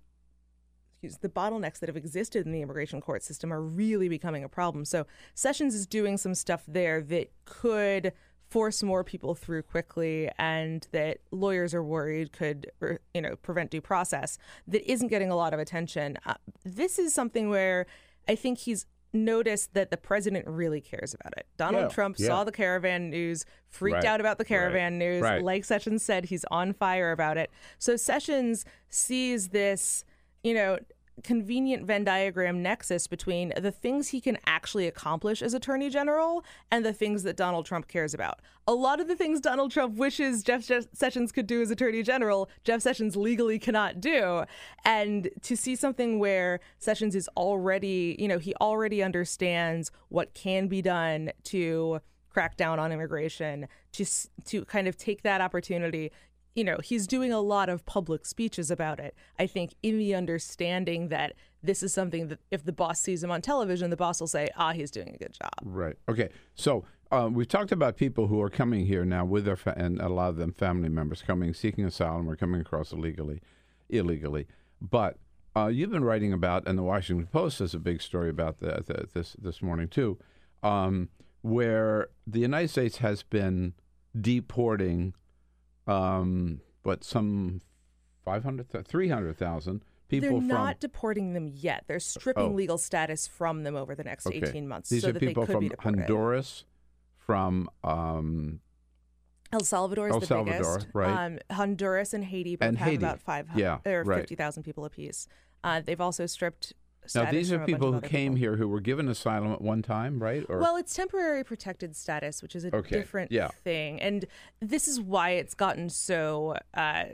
the bottlenecks that have existed in the immigration court system are really becoming a problem. So Sessions is doing some stuff there that could force more people through quickly and that lawyers are worried could you know prevent due process that isn't getting a lot of attention uh, this is something where i think he's noticed that the president really cares about it donald Yeah, trump yeah. saw the caravan news freaked Right, out about the caravan right, news right. like sessions said he's on fire about it so sessions sees this you know convenient Venn diagram nexus between the things he can actually accomplish as Attorney General and the things that Donald Trump cares about. A lot of the things Donald Trump wishes Jeff Je- Sessions could do as Attorney General, Jeff Sessions legally cannot do. And to see something where Sessions is already, you know, he already understands what can be done to crack down on immigration, to to kind of take that opportunity you know, he's doing a lot of public speeches about it. I think in the understanding that this is something that if the boss sees him on television, the boss will say, ah, he's doing a good job. Right. Okay. So uh, we've talked about people who are coming here now with their fa- and a lot of them family members coming seeking asylum or coming across illegally, illegally. But uh, you've been writing about, and the Washington Post has a big story about this this morning too, um, where the United States has been deporting, um, what some 500, 300,000 people They're from not deporting them yet. They're stripping Oh. legal status from them over the next Okay. 18 months These so are that people they could from be. Honduras, from um, El Salvador is El the Salvador, biggest. right. Um, Honduras and Haiti both And have Haiti. about five Yeah, or right. 50,000 people apiece. Uh, they've also stripped now these are people who came people. here who were given asylum at one time, right? Or Well, it's temporary protected status, which is a Okay, different yeah. thing, and this is why it's gotten so. Uh,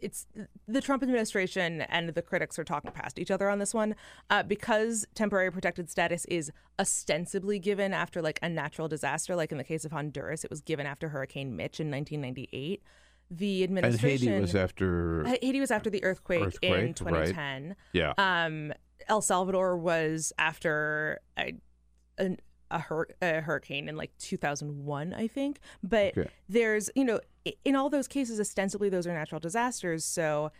it's the Trump administration and the critics are talking past each other on this one uh, because temporary protected status is ostensibly given after like a natural disaster, like in the case of Honduras, it was given after Hurricane Mitch in 1998. The and administration Haiti was after Haiti was after the earthquake, in Earthquake, right. 2010. Yeah. Um, El Salvador was after a, an, a, hur- a hurricane in like 2001, I think. But Okay. there's, you know, in all those cases, ostensibly those are natural disasters. So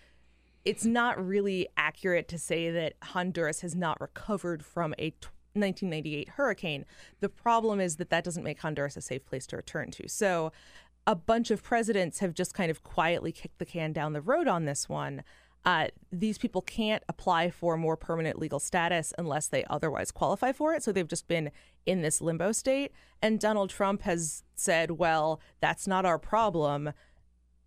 it's not really accurate to say that Honduras has not recovered from a t- 1998 hurricane. The problem is that that doesn't make Honduras a safe place to return to. So a bunch of presidents have just kind of quietly kicked the can down the road on this one. Uh, these people can't apply for more permanent legal status unless they otherwise qualify for it. So they've just been in this limbo state. And Donald Trump has said, well, that's not our problem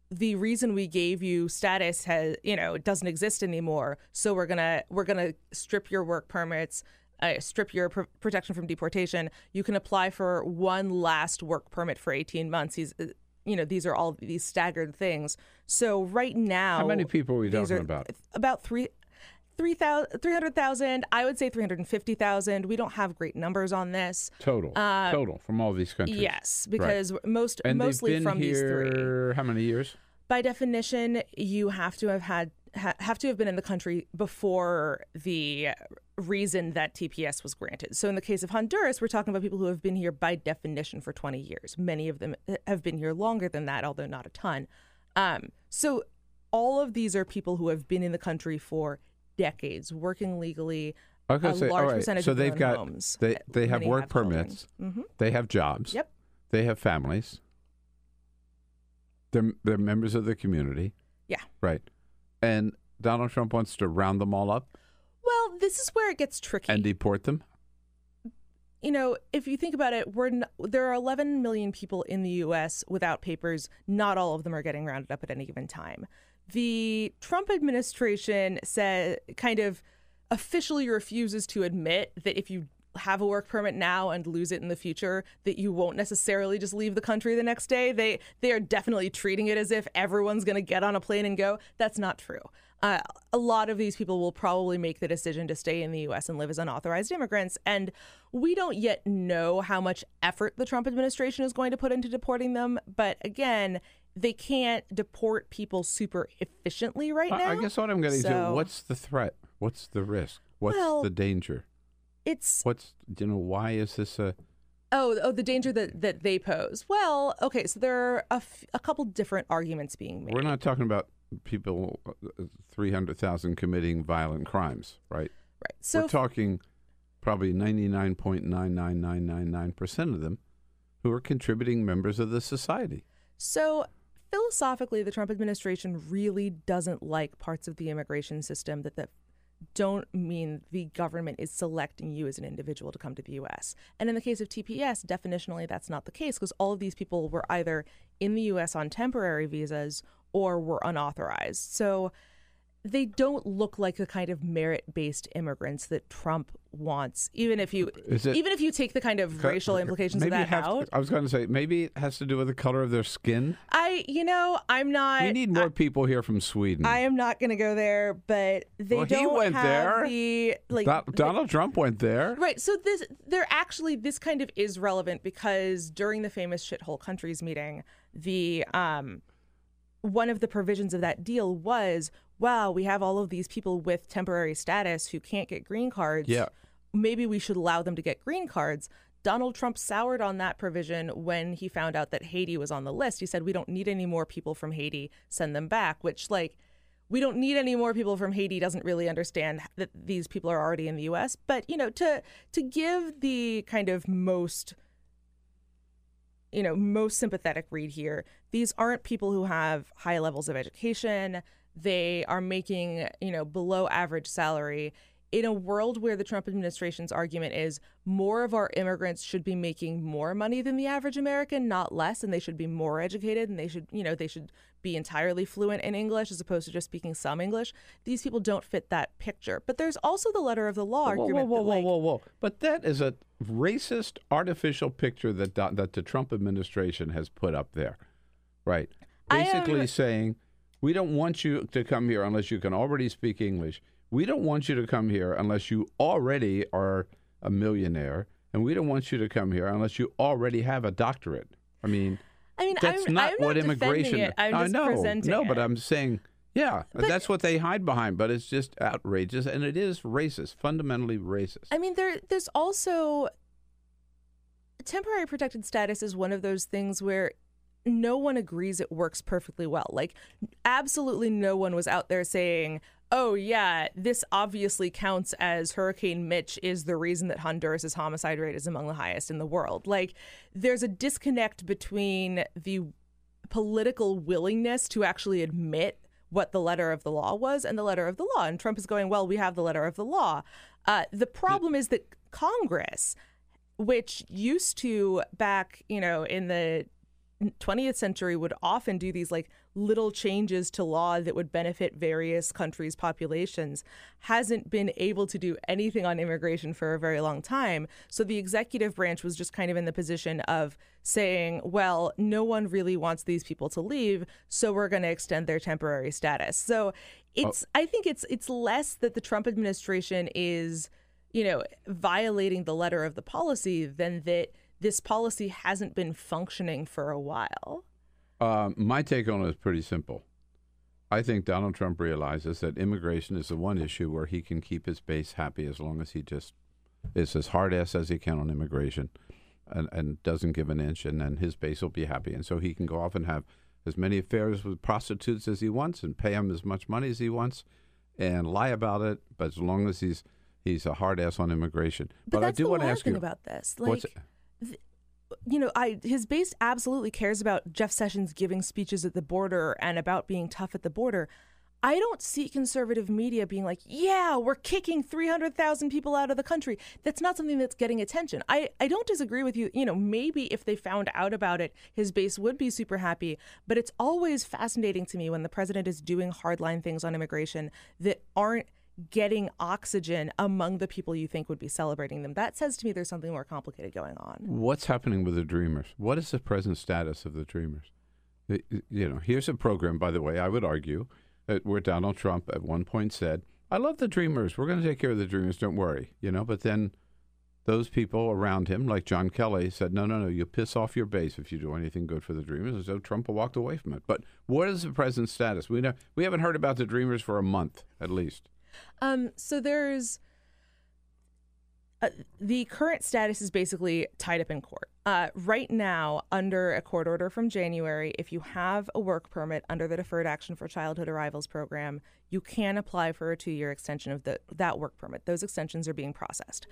the reason we gave you status has you know it doesn't exist anymore so we're gonna we're gonna strip your work permits uh, strip your pr- protection from deportation you can apply for one last work permit for 18 months he's uh, you know these are all these staggered things so right now How many people are we talking about? about three 3,000 300,000 I would say 350,000 we don't have great numbers on this total, Uh, total from all these countries. yes Right. because most and mostly from these three here how many years? by definition, you have to have had ha- have to have been in the country before the reason that TPS was granted. So in the case of Honduras, we're talking about people who have been here by definition for 20 years. Many of them have been here longer than that, although not a ton. Um, so all of these are people who have been in the country for decades, working legally. Was a say, large right, percentage so of they've got homes. they they have work children. permits. Mhm. They have jobs. Yep. They have families. They're they're members of the community. Yeah. Right. And Donald Trump wants to round them all up Well, this is where it gets tricky. and deport them. you know, if you think about it, we're n- there are 11 million people in the U.S. without papers. Not all of them are getting rounded up at any given time. The Trump administration said, kind of officially refuses to admit that if you have a work permit now and lose it in the future that you won't necessarily just leave the country the next day they they are definitely treating it as if everyone's going to get on a plane and go that's not true uh, a lot of these people will probably make the decision to stay in the US and live as unauthorized immigrants and we don't yet know how much effort the Trump administration is going to put into deporting them but again they can't deport people super efficiently right now I guess what I'm getting to So- what's the threat? What's the risk? What's Well, the danger? It's What's you know why is this a Oh, oh, the danger that, that they pose. Well, okay, so there are a, f- a couple different arguments being made. We're not talking about people, uh, 300,000 committing violent crimes, right? Right. So We're talking probably 99.99999% of them who are contributing members of the society. So, philosophically, the Trump administration really doesn't like parts of the immigration system that, that don't mean the government is selecting you as an individual to come to the US. And in the case of TPS, definitionally, that's not the case because all of these people were either in the US on temporary visas or were unauthorized. So, they don't look like the kind of merit-based immigrants that Trump wants. Even if you, it- even if you take the kind of racial implications of that to- out, I was going to say maybe it has to do with the color of their skin. I, you know, I'm not. we need more people here from Sweden. I am not going to go there, but they Well, he don't went have there. the like. Do- Donald Trump went there. Right. So this, there actually, this kind of is relevant because during the famous shithole countries meeting, the um, one of the provisions of that deal was, wow, we have all of these people with temporary status who can't get green cards. Yeah. Maybe we should allow them to get green cards. Donald Trump soured on that provision when he found out that Haiti was on the list. He said, we don't need any more people from Haiti, send them back, which, like, we don't need any more people from Haiti doesn't really understand that these people are already in the US. But, you know, to to give the kind of most you know, most sympathetic read here. These aren't people who have high levels of education. They are making, you know, below average salary. In a world where the Trump administration's argument is more of our immigrants should be making more money than the average American, not less, and they should be more educated and they should, you know, they should be entirely fluent in English as opposed to just speaking some English. These people don't fit that picture. But there's also the letter of the law Whoa, whoa, argument. whoa, that, whoa, like, whoa, whoa! But that is a racist, artificial picture that that the Trump administration has put up there, right? I um, Basically am- saying, we don't want you to come here unless you can already speak English. We don't want you to come here unless you already are a millionaire, and we don't want you to come here unless you already have a doctorate. I mean, I mean, that's I'm, not I'm what not immigration. It. I'm I just know, presenting no, but it. I'm saying, yeah, that's what they hide behind. But it's just outrageous, and it is racist, fundamentally racist. I mean, there there's also temporary protected status is one of those things where no one agrees it works perfectly well. Like, absolutely no one was out there saying, "Oh yeah, this obviously counts as Hurricane Mitch is the reason that Honduras's homicide rate is among the highest in the world." Like, there's a disconnect between the political willingness to actually admit what the letter of the law was and the letter of the law. And Trump is going, well, we have the letter of the law. Uh, the problem is that Congress, which used to back, you know, in the 20th century would often do these like little changes to law that would benefit various countries' populations, hasn't been able to do anything on immigration for a very long time. So the executive branch was just kind of in the position of saying, well, no one really wants these people to leave, so we're going to extend their temporary status. So oh. it's I think it's it's less that the Trump administration is, you know, violating the letter of the policy than that this policy hasn't been functioning for a while. Um, my take on it is pretty simple. I think Donald Trump realizes that immigration is the one issue where he can keep his base happy as long as he just is as hard ass as he can on immigration and, and doesn't give an inch, and then his base will be happy. And so he can go off and have as many affairs with prostitutes as he wants and pay them as much money as he wants and lie about it, but as long as he's he's a hard ass on immigration. But, I that's do the want to ask you about this. what's Like, you know, I his base absolutely cares about Jeff Sessions giving speeches at the border and about being tough at the border. I don't see conservative media being like, "Yeah, we're kicking 300,000 people out of the country." That's not something that's getting attention. I I don't disagree with you. You know, maybe if they found out about it, his base would be super happy, but it's always fascinating to me when the president is doing hardline things on immigration that aren't getting oxygen among the people you think would be celebrating them. That says to me there's something more complicated going on. What's happening with the Dreamers? What is the present status of the Dreamers? You know, here's a program, by the way, I would argue, that where Donald Trump at one point said, I love the Dreamers. We're going to take care of the Dreamers. Don't worry. You know, but then those people around him, like John Kelly, said, no, no, no, you piss off your base if you do anything good for the Dreamers. And so Trump walked away from it. But what is the present status? We, know, we haven't heard about the Dreamers for a month, at least. Um, so there's uh, the current status is basically tied up in court. Uh, right now, under a court order from January, if you have a work permit under the Deferred Action for Childhood Arrivals program, you can apply for a two-year extension of the that work permit. Those extensions are being processed.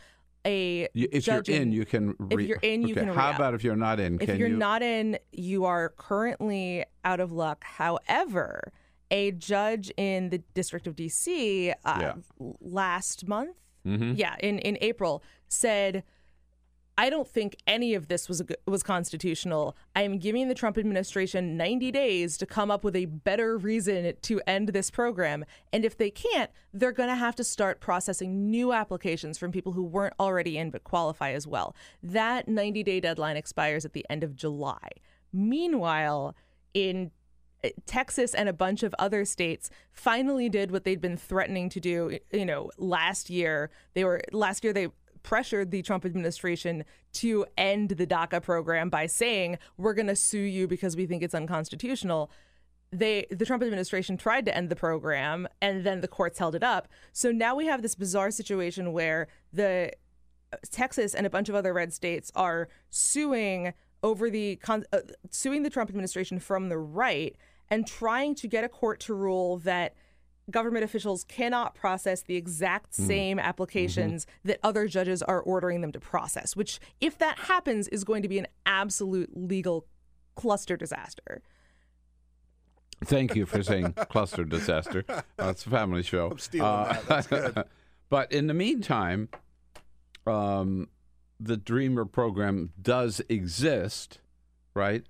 A if you're in, you can. if you're in, you okay, can. How about if you're not in? If you're you? not in, you are currently out of luck. However, a judge in the District of DC uh, Yeah. last month, Mhm. yeah, in, in April, said, I don't think any of this was was constitutional. I am giving the Trump administration 90 days to come up with a better reason to end this program. And if they can't, they're going to have to start processing new applications from people who weren't already in but qualify as well. That 90 day deadline expires at the end of July. Meanwhile, in Texas and a bunch of other states finally did what they'd been threatening to do, you know, last year. They were last year they pressured the Trump administration to end the DACA program by saying, "We're going to sue you because we think it's unconstitutional." They the Trump administration tried to end the program and then the courts held it up. So now we have this bizarre situation where the Texas and a bunch of other red states are suing over the uh, suing the Trump administration from the right and trying to get a court to rule that government officials cannot process the exact Hmm. same applications that other judges are ordering them to process, which if that happens is going to be an absolute legal cluster disaster. Thank you for saying cluster disaster. Uh, it's a family show. I'm stealing that. That's good. but in the meantime, um, the Dreamer program does exist, right?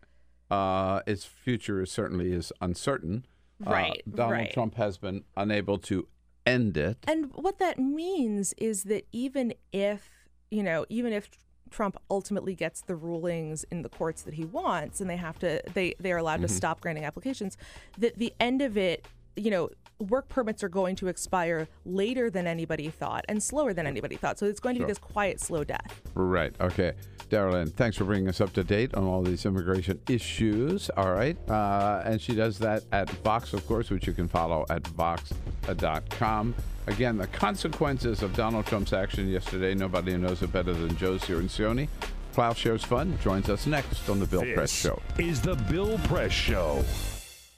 Uh, its future is certainly is uncertain. Uh, Right, Donald right. Trump has been unable to end it. And what that means is that even if, you know, even if Trump ultimately gets the rulings in the courts that he wants and they have to they they are allowed to Mhm. stop granting applications, that the end of it, you know, work permits are going to expire later than anybody thought and slower than anybody thought. So it's going to Sure. be this quiet slow death. Right. Okay. Dara Lind, thanks for bringing us up to date on all these immigration issues. All right. Uh, and she does that at Vox, of course, which you can follow at Vox.com. Again, the consequences of Donald Trump's action yesterday, nobody knows it better than Joe Cirincione. Ploughshares Fund joins us next on The Bill Press This Show. is the Bill Press Show.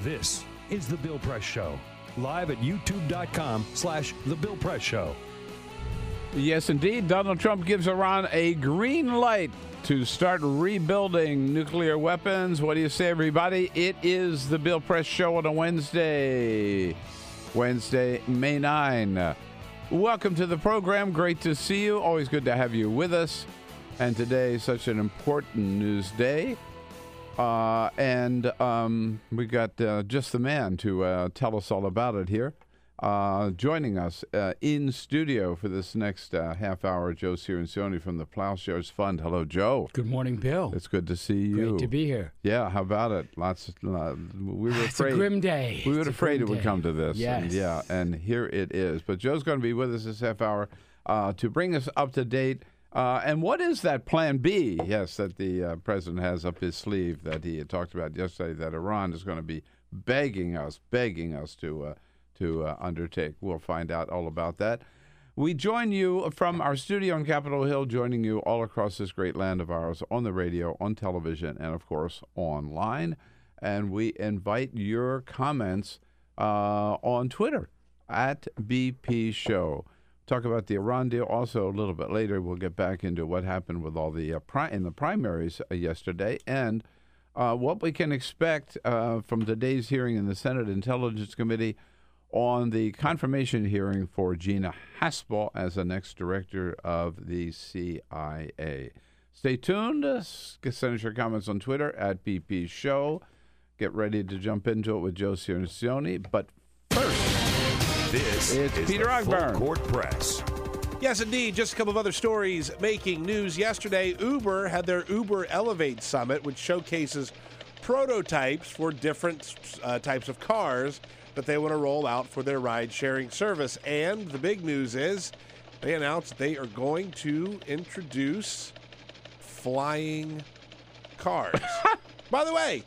This is the Bill Press Show. Live at youtube.com slash the Bill Press Show. Yes, indeed. Donald Trump gives Iran a green light to start rebuilding nuclear weapons. What do you say, everybody? It is the Bill Press Show on a Wednesday, Wednesday, May 9. Welcome to the program. Great to see you. Always good to have you with us. And today such an important news day. Uh, and um, we got uh, just the man to uh, tell us all about it here. Uh, joining us uh, in studio for this next uh, half hour, Joe Cirincione from the Ploughshares Fund. Hello, Joe. Good morning, Bill. It's good to see you. Great to be here. Yeah, how about it? Lots. Of, uh, we were It's a afraid. grim day. We were It's afraid it would day. come to this. Yes. and yeah, and here it is. But Joe's going to be with us this half hour uh, to bring us up to date. Uh, and what is that Plan B? Yes, that the uh, president has up his sleeve that he had talked about yesterday. That Iran is going to be begging us, begging us to uh, to uh, undertake. We'll find out all about that. We join you from our studio on Capitol Hill, joining you all across this great land of ours on the radio, on television, and of course online. And we invite your comments uh, on Twitter at BP Show. Talk about the Iran deal also a little bit later. We'll get back into what happened with all the uh, pri- in the primaries uh, yesterday and uh, what we can expect uh, from today's hearing in the Senate Intelligence Committee on the confirmation hearing for Gina Haspel as the next director of the CIA. Stay tuned. Send us your comments on Twitter at BP Show. Get ready to jump into it with Joe Cirincione. But first, This It's is Peter Ogburn. Court Press. Yes, indeed. Just a couple of other stories making news. Yesterday, Uber had their Uber Elevate Summit, which showcases prototypes for different uh, types of cars that they want to roll out for their ride sharing service. And the big news is they announced they are going to introduce flying cars. by the way,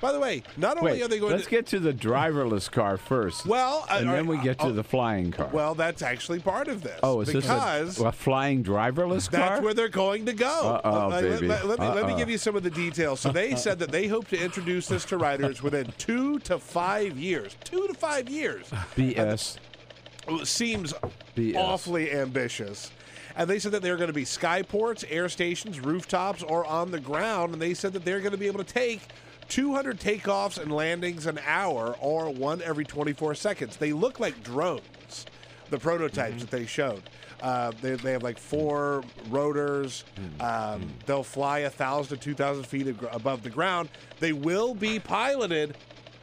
by the way, not only wait, are they going to let's to get to the driverless car first. Well, uh, and then we uh, get to uh, the flying car. well, that's actually part of this. oh, is because this a, a flying driverless car? That's where they're going to go. Uh-oh, let, baby. let- let me, let me give you some of the details. So they said that they hope to introduce this to riders within two to five years. Two to five years. BS. Seems BS. awfully ambitious. And they said that they're going to be skyports, air stations, rooftops, or on the ground. And they said that they're going to be able to take 200 takeoffs and landings an hour, or one every 24 seconds. They look like drones, the prototypes that they showed. Uh, they, they have like four rotors. Um, they'll fly a thousand to two thousand feet ag- above the ground. They will be piloted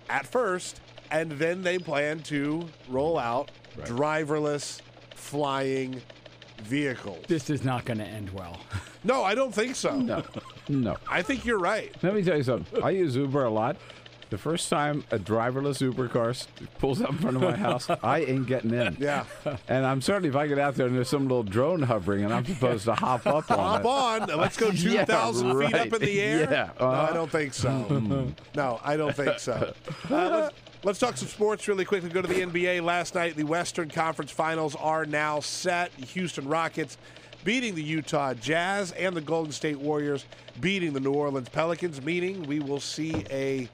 at first, and then they plan to roll out driverless flying vehicles. This is not going to end well. No, I don't think so. No, no. I think you're right. Let me tell you something. I use Uber a lot. The first time a driverless Uber car pulls up in front of my house, I ain't getting in. Yeah. And I'm certainly if I get out there and there's some little drone hovering and I'm supposed to hop up on Hop it. on. Let's go Yeah, 2,000 feet up in the air. Yeah. No, I Uh-huh. don't think so. no, I don't think so. Uh, let's, talk some sports really quickly. Go to the NBA. Last night, the Western Conference Finals are now set. The Houston Rockets beating the Utah Jazz and the Golden State Warriors beating the New Orleans Pelicans, meaning we will see a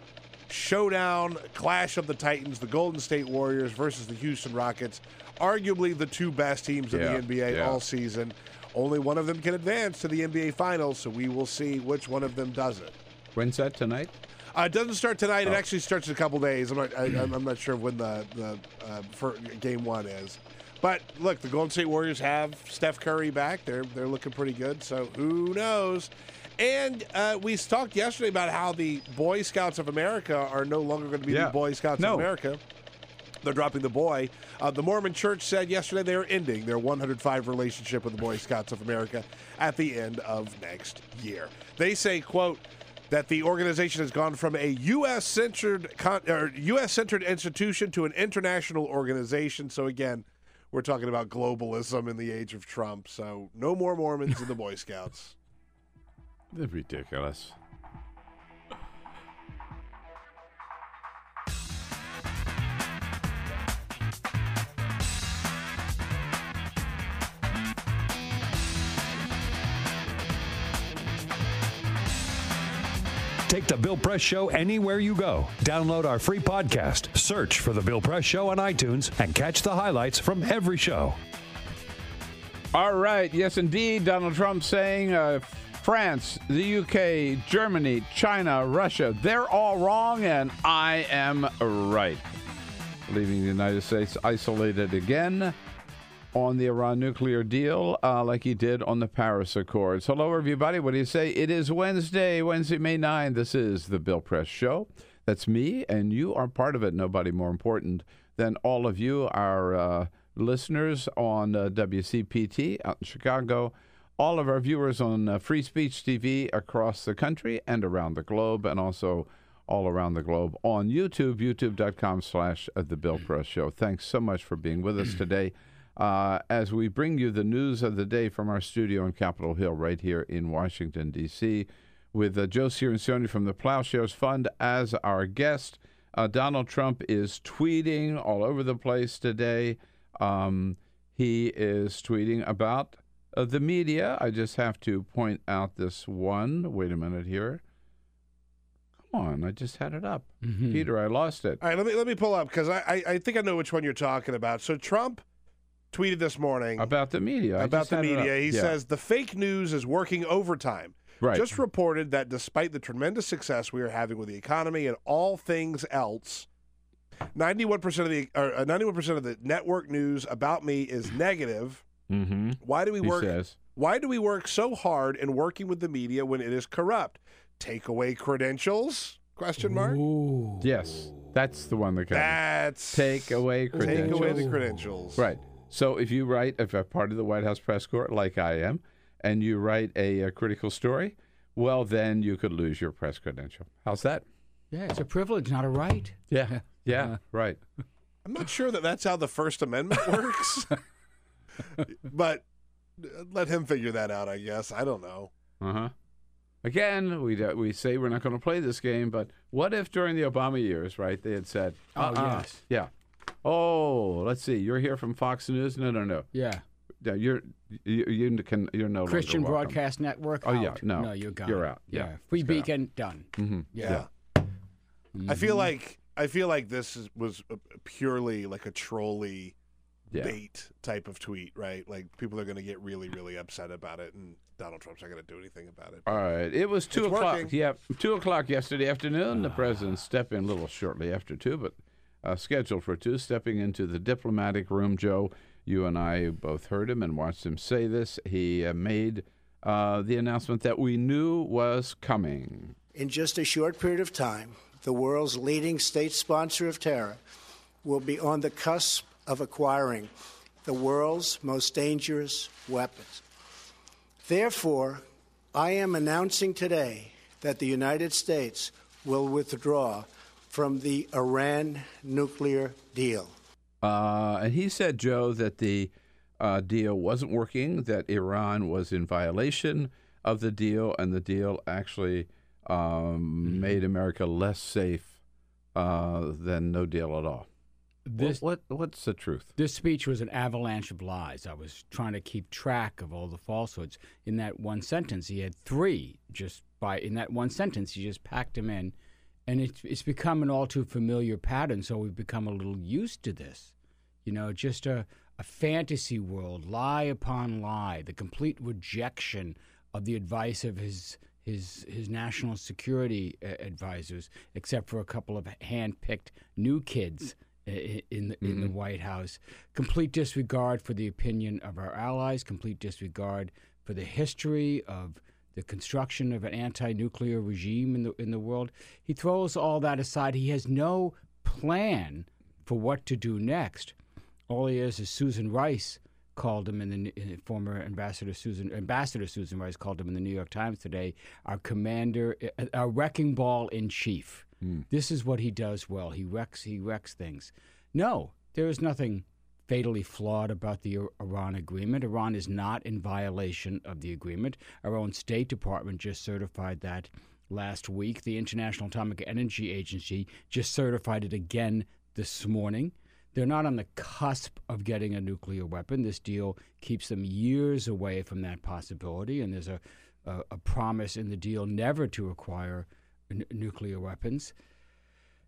showdown clash of the Titans, the Golden State Warriors versus the Houston Rockets. Arguably the two best teams Yeah, in the NBA yeah. all season. Only one of them can advance to the NBA Finals, so we will see which one of them does it. When's that tonight? Uh, it doesn't start tonight. It Oh. actually starts in a couple days. I'm not. I, I'm I'm not sure when the the uh, for game one is. But look, the Golden State Warriors have Steph Curry back. They're they're looking pretty good. So who knows? And uh, we talked yesterday about how the Boy Scouts of America are no longer going to be Yeah. the Boy Scouts No. of America. They're dropping the boy. Uh, the Mormon Church said yesterday they are ending their 105 relationship with the Boy Scouts of America at the end of next year. They say, "quote." That the organization has gone from a U.S. centered U.S. centered institution to an international organization. So again, we're talking about globalism in the age of Trump. So no more Mormons in the Boy Scouts. They're ridiculous. Take the Bill Press Show anywhere you go. Download our free podcast, search for The Bill Press Show on iTunes, and catch the highlights from every show. All right. Yes, indeed. Donald Trump saying uh, France, the UK, Germany, China, Russia, they're all wrong, and I am right. Leaving the United States isolated again on the Iran nuclear deal, uh, like he did on the Paris Accords. Hello, everybody. What do you say? It is Wednesday, Wednesday, May 9. This is the Bill Press Show. That's me, and you are part of it. Nobody more important than all of you, our uh, listeners on uh, WCPT out in Chicago, all of our viewers on uh, Free Speech TV across the country and around the globe, and also all around the globe on YouTube, youtube.com slash uh, The Bill Press Show. Thanks so much for being with us today uh, as we bring you the news of the day from our studio on Capitol Hill right here in Washington, D.C., with uh, Joe Cirincione from the Ploughshares Fund as our guest. Uh, Donald Trump is tweeting all over the place today. Um, he is tweeting about uh, the media. I just have to point out this one. Wait a minute here. Come on, I just had it up. Mhm. Peter, I lost it. All right, let me let me pull up because I, I I think I know which one you're talking about. So Trump tweeted this morning About the media. I about the had it up. media. He Yeah. says the fake news is working overtime. Right. Just reported that despite the tremendous success we are having with the economy and all things else, ninety-one percent of the or ninety-one percent of the network news about me is negative. Mm-hmm. Why do we He work? says. Why do we work so hard in working with the media when it is corrupt? Take away credentials? Question mark. Yes, that's the one that comes. That's Take away credentials. Take away the credentials. Right. So if you write, if you're part of the White House press corps, like I am, and you write a, a critical story, well, then you could lose your press credential. How's that? Yeah, it's a privilege, not a right. Yeah. Yeah. right. I'm not sure that that's how the First Amendment works, but uh, let him figure that out. I guess I don't know. Uh huh. Again, we uh, we say we're not going to play this game, but what if during the Obama years, right, they had said, Oh, uh-uh, yes. yeah, oh, let's see, you're here from Fox News, no, no, no, Yeah. no you're you, you can you're no Christian longer welcome. Broadcast Network. Oh, yeah, no. no, you're gone. You're out. Yeah, Yeah, Free it's gone. Beacon done. Mhm. Yeah. I feel like I feel like this is, was a- purely like a trolley Yeah. bait type of tweet, right? Like people are going to get really, really upset about it, and Donald Trump's not going to do anything about it. All right. It was two It's o'clock. working. Yeah, two o'clock yesterday afternoon. The president stepped in a little shortly after two, but uh, scheduled for two. Stepping into the diplomatic room, Joe. You and I both heard him and watched him say this. He uh, made uh, the announcement that we knew was coming. In just a short period of time, the world's leading state sponsor of terror will be on the cusp of acquiring the world's most dangerous weapons. Therefore, I am announcing today that the United States will withdraw from the Iran nuclear deal. Uh, and he said, Joe, that the uh, deal wasn't working, that Iran was in violation of the deal, and the deal actually um, made America less safe uh, than no deal at all. This- what, what what's the truth? This speech was an avalanche of lies. I was trying to keep track of all the falsehoods. In that one sentence, he had three. Just by in that one sentence, he just packed them in, and it's it's become an all too familiar pattern. So we've become a little used to this. You know, just a a fantasy world, lie upon lie, the complete rejection of the advice of his his his national security uh, advisors, except for a couple of hand-picked new kids i- in the, in the White House. Complete disregard for the opinion of our allies. Complete disregard for the history of the construction of an anti-nuclear regime in the in the world. He throws all that aside. He has no plan for what to do next. All he is is Susan Rice called him in the former ambassador Susan ambassador Susan Rice called him in the New York Times today our commander uh, our wrecking ball in chief. This is what he does well. He wrecks he wrecks things. No, there is nothing fatally flawed about the Iran agreement. Iran is not in violation of the agreement. Our own State Department just certified that last week. The International Atomic Energy Agency just certified it again this morning. They're not on the cusp of getting a nuclear weapon. This deal keeps them years away from that possibility, and there's a, a, a promise in the deal never to acquire n- nuclear weapons.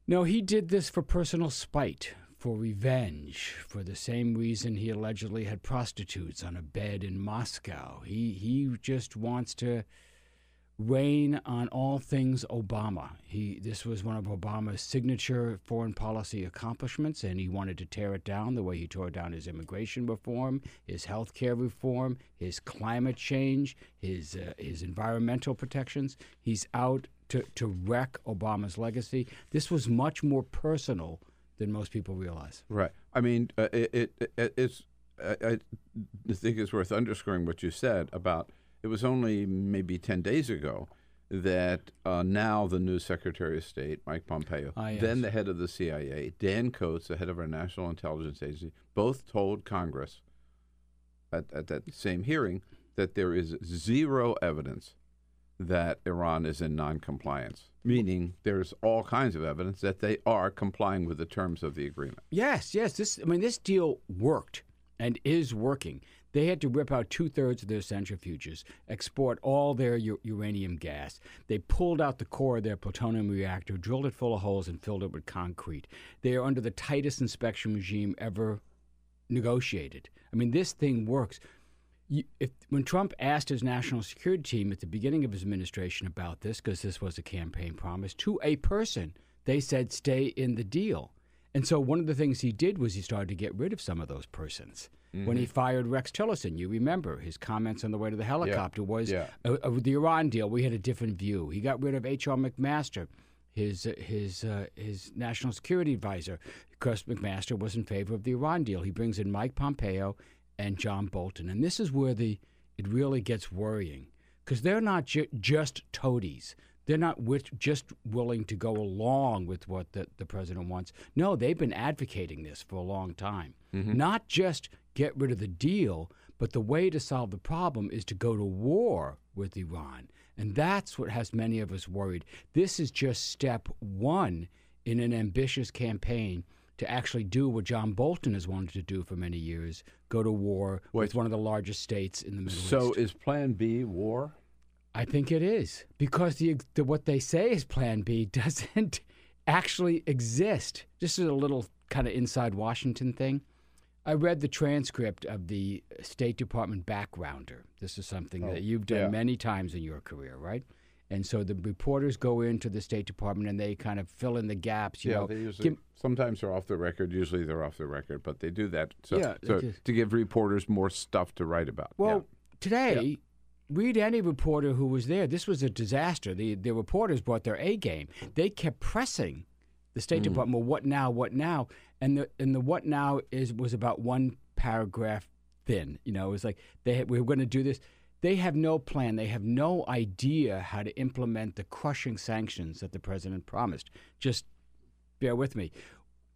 No, he did this for personal spite, for revenge, for the same reason he allegedly had prostitutes on a bed in Moscow. He he just wants to reign on all things Obama. He this was one of Obama's signature foreign policy accomplishments, and he wanted to tear it down the way he tore down his immigration reform, his health care reform, his climate change, his uh, his environmental protections. He's out to, to wreck Obama's legacy. This was much more personal than most people realize. Right. I mean, uh, it, it, it it's. I, I think it's worth underscoring what you said about. It was only maybe ten days ago that uh, now the new Secretary of State, Mike Pompeo, Ah, yes. then the head of the CIA, Dan Coats, the head of our National Intelligence Agency, both told Congress at, at that same hearing that there is zero evidence that Iran is in noncompliance, meaning there's all kinds of evidence that they are complying with the terms of the agreement. Yes, yes. This, I mean, this deal worked and is working. They had to rip out two thirds of their centrifuges, export all their u- uranium gas. They pulled out the core of their plutonium reactor, drilled it full of holes, and filled it with concrete. They are under the tightest inspection regime ever negotiated. I mean, this thing works. You, if, when Trump asked his national security team at the beginning of his administration about this, because this was a campaign promise, to a person, they said, stay in the deal. And so one of the things he did was he started to get rid of some of those persons. When he Mhm. fired Rex Tillerson, you remember his comments on the way to the helicopter was yeah. uh, uh, the Iran deal. We had a different view. He got rid of H.R. McMaster, his uh, his uh, his national security advisor, because McMaster was in favor of the Iran deal. He brings in Mike Pompeo and John Bolton, and this is where the it really gets worrying because they're not ju- just toadies. They're not wi- just willing to go along with what the, the president wants. No, they've been advocating this for a long time. Mm-hmm. Not just get rid of the deal, but the way to solve the problem is to go to war with Iran. And that's what has many of us worried. This is just step one in an ambitious campaign to actually do what John Bolton has wanted to do for many years go to war with one of the largest states in the Middle East. So is Plan B war? I think it is because the, the what they say is Plan B doesn't actually exist. This is a little kind of inside Washington thing. I read the transcript of the State Department backgrounder. This is something Oh, that you've done yeah. many times in your career, right? And so the reporters go into the State Department and they kind of fill in the gaps. You yeah, know, they usually. give- sometimes they're off the record. Usually they're off the record, but they do that so, Yeah, so just- to give reporters more stuff to write about. Well, today, read any reporter who was there. This was a disaster. The the reporters brought their A game. They kept pressing the State Mm. Department. Well, what now? What now? And the and the what now is was about one paragraph thin. You know, it was like they we were going to do this. They have no plan. They have no idea how to implement the crushing sanctions that the president promised. Just bear with me.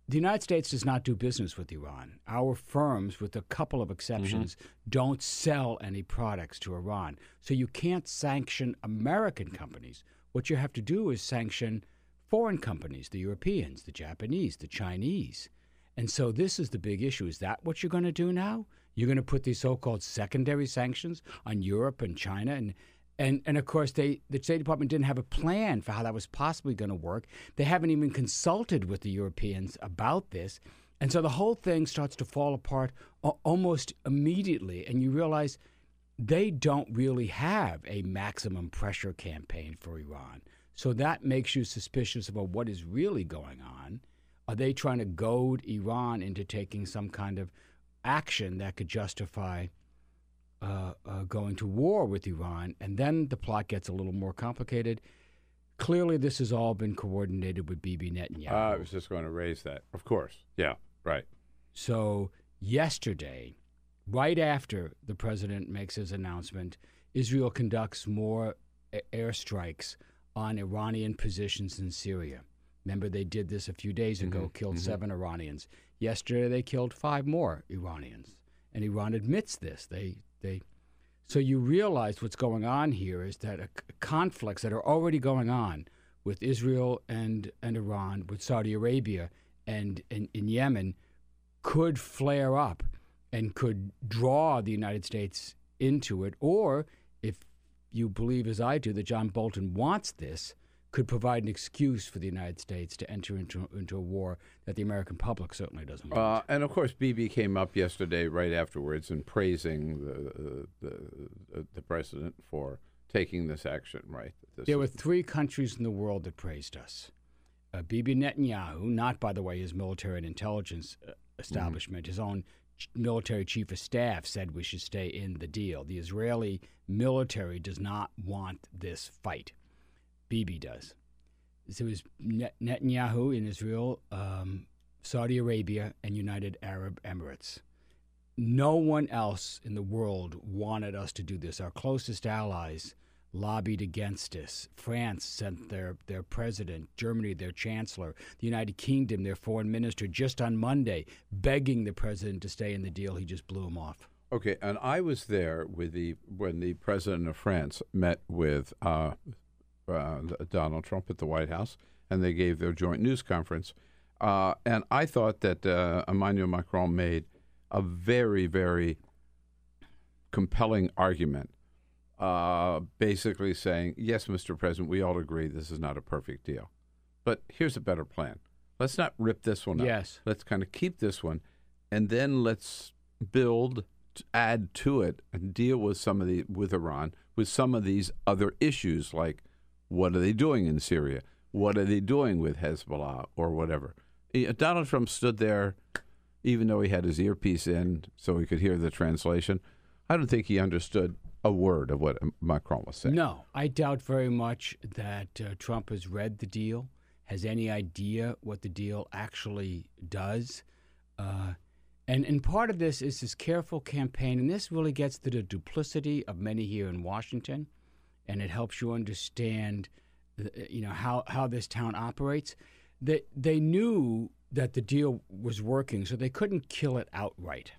The United States does not do business with Iran. Our firms, with a couple of exceptions, mm-hmm. don't sell any products to Iran. So you can't sanction American companies. What you have to do is sanction foreign companies, the Europeans, the Japanese, the Chinese. And so this is the big issue. Is that what you're going to do now? You're going to put these so-called secondary sanctions on Europe and China and and and of course they the State Department didn't have a plan for how that was possibly going to work. They haven't even consulted with the Europeans about this. And so the whole thing starts to fall apart almost immediately and you realize they don't really have a maximum pressure campaign for Iran. So that makes you suspicious about what is really going on. Are they trying to goad Iran into taking some kind of action that could justify uh, uh, going to war with Iran? And then the plot gets a little more complicated. Clearly, this has all been coordinated with Bibi Netanyahu. Uh, I was just going to raise that. Of course. Yeah. Right. So, yesterday, right after the president makes his announcement, Israel conducts more a- airstrikes on Iranian positions in Syria. Remember, they did this a few days ago, Mhm, killed mhm. seven Iranians. Yesterday, they killed five more Iranians. And Iran admits this. They, they, so you realize what's going on here is that c- conflicts that are already going on with Israel and, and Iran, with Saudi Arabia and in Yemen, could flare up and could draw the United States into it. Or if you believe, as I do, that John Bolton wants this, could provide an excuse for the United States to enter into, into a war that the American public certainly doesn't want. Uh, and of course, Bibi came up yesterday, right afterwards, and praising the the, the president for taking this action. Right. This There were three countries in the world that praised us. Uh, Bibi Netanyahu, not by the way his military and intelligence uh, establishment, his own ch- military chief of staff said we should stay in the deal. The Israeli military does not want this fight. Bibi does. So it was Net- Netanyahu in Israel, um, Saudi Arabia, and United Arab Emirates. No one else in the world wanted us to do this. Our closest allies lobbied against us. France sent their, their president, Germany, their chancellor, the United Kingdom, their foreign minister, just on Monday, begging the president to stay in the deal. He just blew him off. Okay, and I was there with the when the president of France met with uh, uh, Donald Trump at the White House, and they gave their joint news conference. Uh, and I thought that uh, Emmanuel Macron made a very, very compelling argument, uh, basically saying, "Yes, Mr. President, we all agree this is not a perfect deal, but here's a better plan. Let's not rip this one up. Yes. let's kind of keep this one, and then let's build." add to it and deal with some of the with Iran with some of these other issues like what are they doing in Syria? What are they doing with Hezbollah or whatever? Donald Trump stood there, even though he had his earpiece in, so he could hear the translation. I don't think he understood a word of what Macron was saying. No, I doubt very much that uh, Trump has read the deal, has any idea what the deal actually does. Uh, and, and part of this is this careful campaign, and this really gets to the duplicity of many here in Washington, and it helps you understand, you know, how, how this town operates. They, they knew that the deal was working, so they couldn't kill it outright.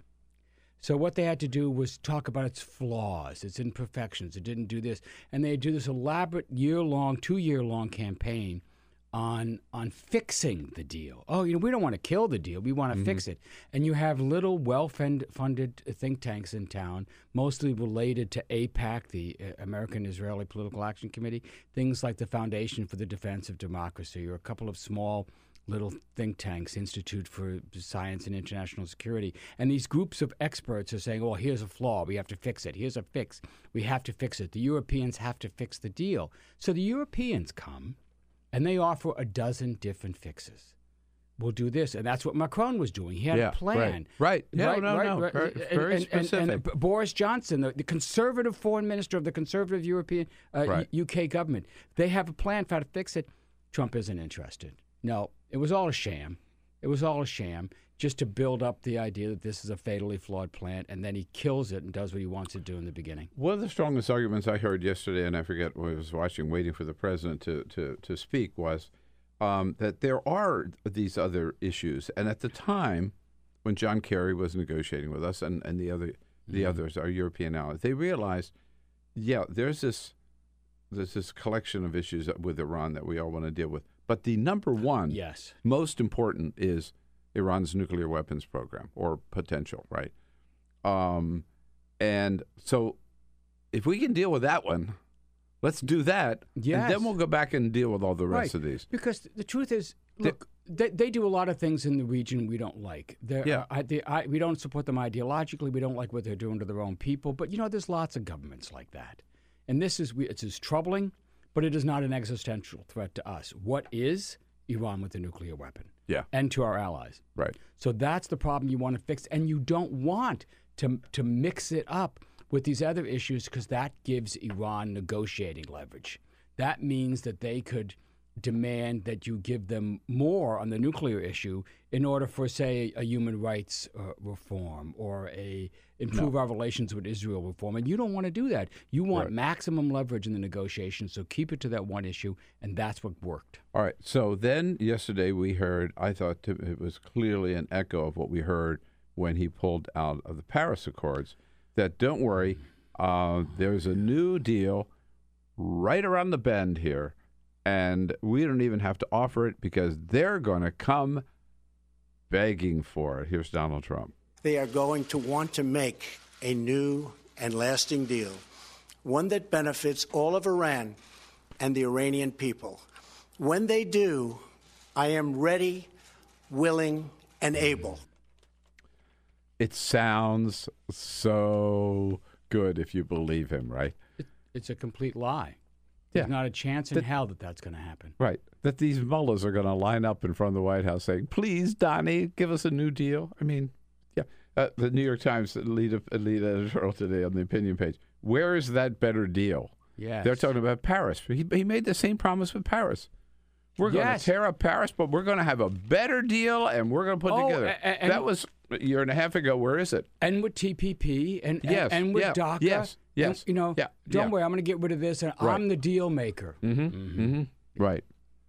So what they had to do was talk about its flaws, its imperfections. It didn't do this, and they do this elaborate year-long, two-year-long campaign on on fixing the deal. Oh, you know, we don't want to kill the deal; we want to fix it. And you have little, well-funded think tanks in town, mostly related to AIPAC, the uh, American Israeli Political Action Committee, things like the Foundation for the Defense of Democracy, or a couple of small little think tanks, Institute for Science and International Security. And these groups of experts are saying, oh, here's a flaw. We have to fix it. Here's a fix. We have to fix it. The Europeans have to fix the deal. So the Europeans come and they offer a dozen different fixes. We'll do this. And that's what Macron was doing. He had Yeah, a plan. right, right. No, no, no. Very- And- very and- and- and specific. B- Boris Johnson, the, the conservative foreign minister of the conservative European uh, Right. UK government, they have a plan for how to fix it. Trump isn't interested. No, it was all a sham. It was all a sham just to build up the idea that this is a fatally flawed plan, and then he kills it and does what he wants to do in the beginning. One of the strongest arguments I heard yesterday, and I forget what I was watching, waiting for the president to, to, to speak, was um, that there are these other issues. And at the time, when John Kerry was negotiating with us and, and the other the Mhm. others, our European allies, they realized, yeah, there's this there's this collection of issues with Iran that we all want to deal with. But the number one, Yes. most important is Iran's nuclear weapons program or potential, right? Um, and so if we can deal with that one, let's do that. And Yes. then we'll go back and deal with all the rest right. of these. Because the truth is, look, they, they do a lot of things in the region we don't like. They're, Yeah. uh, I, they, I, we don't support them ideologically. We don't like what they're doing to their own people. But you know, there's lots of governments like that, and this is we- it's as troubling, but it is not an existential threat to us. What is Iran with a nuclear weapon? Yeah. and to our allies. Right. So that's the problem you want to fix, and you don't want to to mix it up with these other issues because that gives Iran negotiating leverage. That means that they could demand that you give them more on the nuclear issue in order for, say, a human rights uh, reform or a improve our relations with Israel reform. And you don't want to do that. You want Right. maximum leverage in the negotiations. So keep it to that one issue, and that's what worked. All right. So then yesterday we heard, I thought it was clearly an echo of what we heard when he pulled out of the Paris Accords that don't worry, uh, there's a new deal right around the bend here. And we don't even have to offer it because they're going to come begging for it. Here's Donald Trump. They are going to want to make a new and lasting deal, one that benefits all of Iran and the Iranian people. When they do, I am ready, willing, and able. It sounds so good if you believe him, right? It, it's a complete lie. There's Yeah. not a chance in That- hell that that's going to happen. Right. That these mullahs are going to line up in front of the White House saying, please, Donnie, give us a new deal. I mean, yeah. Uh, the New York Times lead, lead editorial today on the opinion page. Where is that better deal? Yeah. They're talking about Paris. He, he made the same promise with Paris. We're going Yes. to tear up Paris, but we're going to have a better deal and we're going to put Oh, together. a- a- and- that was a year and a half ago. Where is it? And with TPP and and- Yes, and, with yeah, DACA. yes, and, yes, you know, yeah, don't yeah. worry, I'm going to get rid of this, and Right. I'm the deal maker. Mm-hmm. Mm-hmm. Right.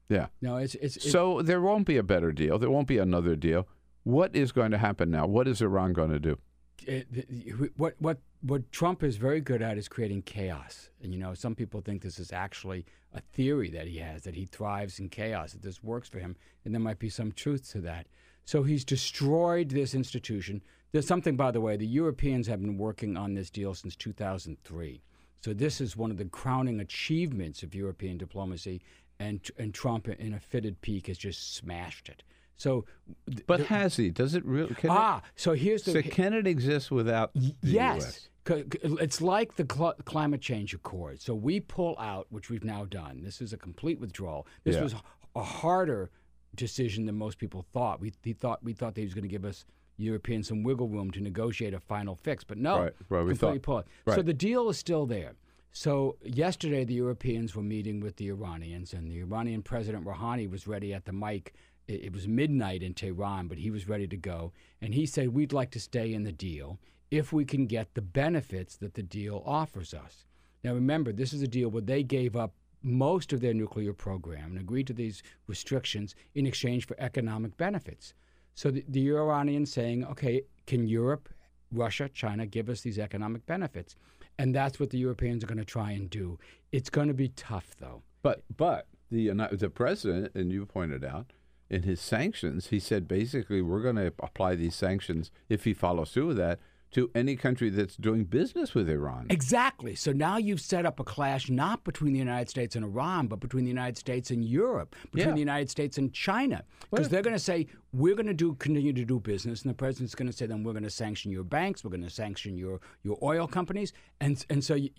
Yeah. No, it's it's, it's So there won't be a better deal. There won't be another deal. What is going to happen now? What is Iran going to do? it, it- what what what Trump is very good at is creating chaos. And you know, some people think this is actually a theory that he has that he thrives in chaos, that this works for him, and there might be some truth to that. So he's destroyed this institution. There's something, by the way, the Europeans have been working on this deal since 2003. So this is one of the crowning achievements of European diplomacy, and and Trump, in a fitted peak, has just smashed it. So, th- But has he? Does it really? Ah, so here's the it, so can it exist without the yes. U.S.? C- c- It's like the cl- climate change accord. So we pull out, which we've now done. This is a complete withdrawal. This Yeah. was a harder decision than most people thought. We thought we thought that he was going to give us Europeans some wiggle room to negotiate a final fix, but no, Right, right, completely thought- pull it. right. So the deal is still there. So yesterday, the Europeans were meeting with the Iranians, and the Iranian President Rouhani was ready at the mic. It was midnight in Tehran, but he was ready to go, and he said, "We'd like to stay in the deal if we can get the benefits that the deal offers us." Now, remember, this is a deal where they gave up most of their nuclear program and agreed to these restrictions in exchange for economic benefits. So the, the Iranians saying, okay, can Europe, Russia, China give us these economic benefits? And that's what the Europeans are going to try and do. It's going to be tough, though. But but the the president, and you pointed out in his sanctions, he said basically we're going to apply these sanctions if he follows through with that to any country that's doing business with Iran. Exactly. So now you've set up a clash not between the United States and Iran, but between the United States and Europe, between Yeah. the United States and China. Because they're going to say, we're going to do continue to do business, and the president's going to say, then we're going to sanction your banks, we're going to sanction your, your oil companies. And, and so, you,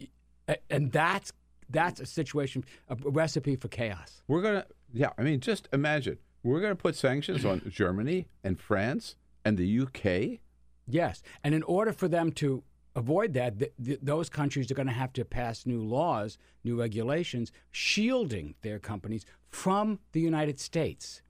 and that's, that's a situation, a recipe for chaos. We're going to yeah, I mean just imagine. We're going to put sanctions on Germany and France and the UK. Yes, and in order for them to avoid that, th- th- those countries are going to have to pass new laws, new regulations, shielding their companies from the United States.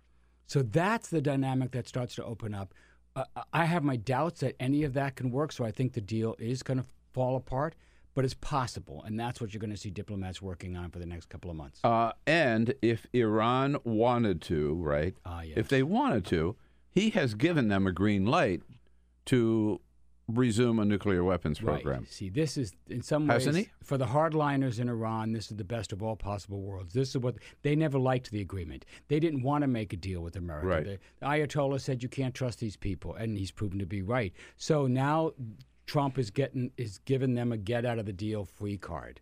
So that's the dynamic that starts to open up. Uh, I have my doubts that any of that can work, so I think the deal is going to fall apart, but it's possible, and that's what you're going to see diplomats working on for the next couple of months. Uh, and if Iran wanted to, right? Ah, yes. If they wanted to, he has given them a green light to resume a nuclear weapons program. Right. See, this is in some Hasn't ways he? for the hardliners in Iran. This is the best of all possible worlds. This is what they never liked the agreement. They didn't want to make a deal with America. Right. The, the Ayatollah said you can't trust these people, and he's proven to be right. So now Trump is getting is giving them a get out of the deal free card.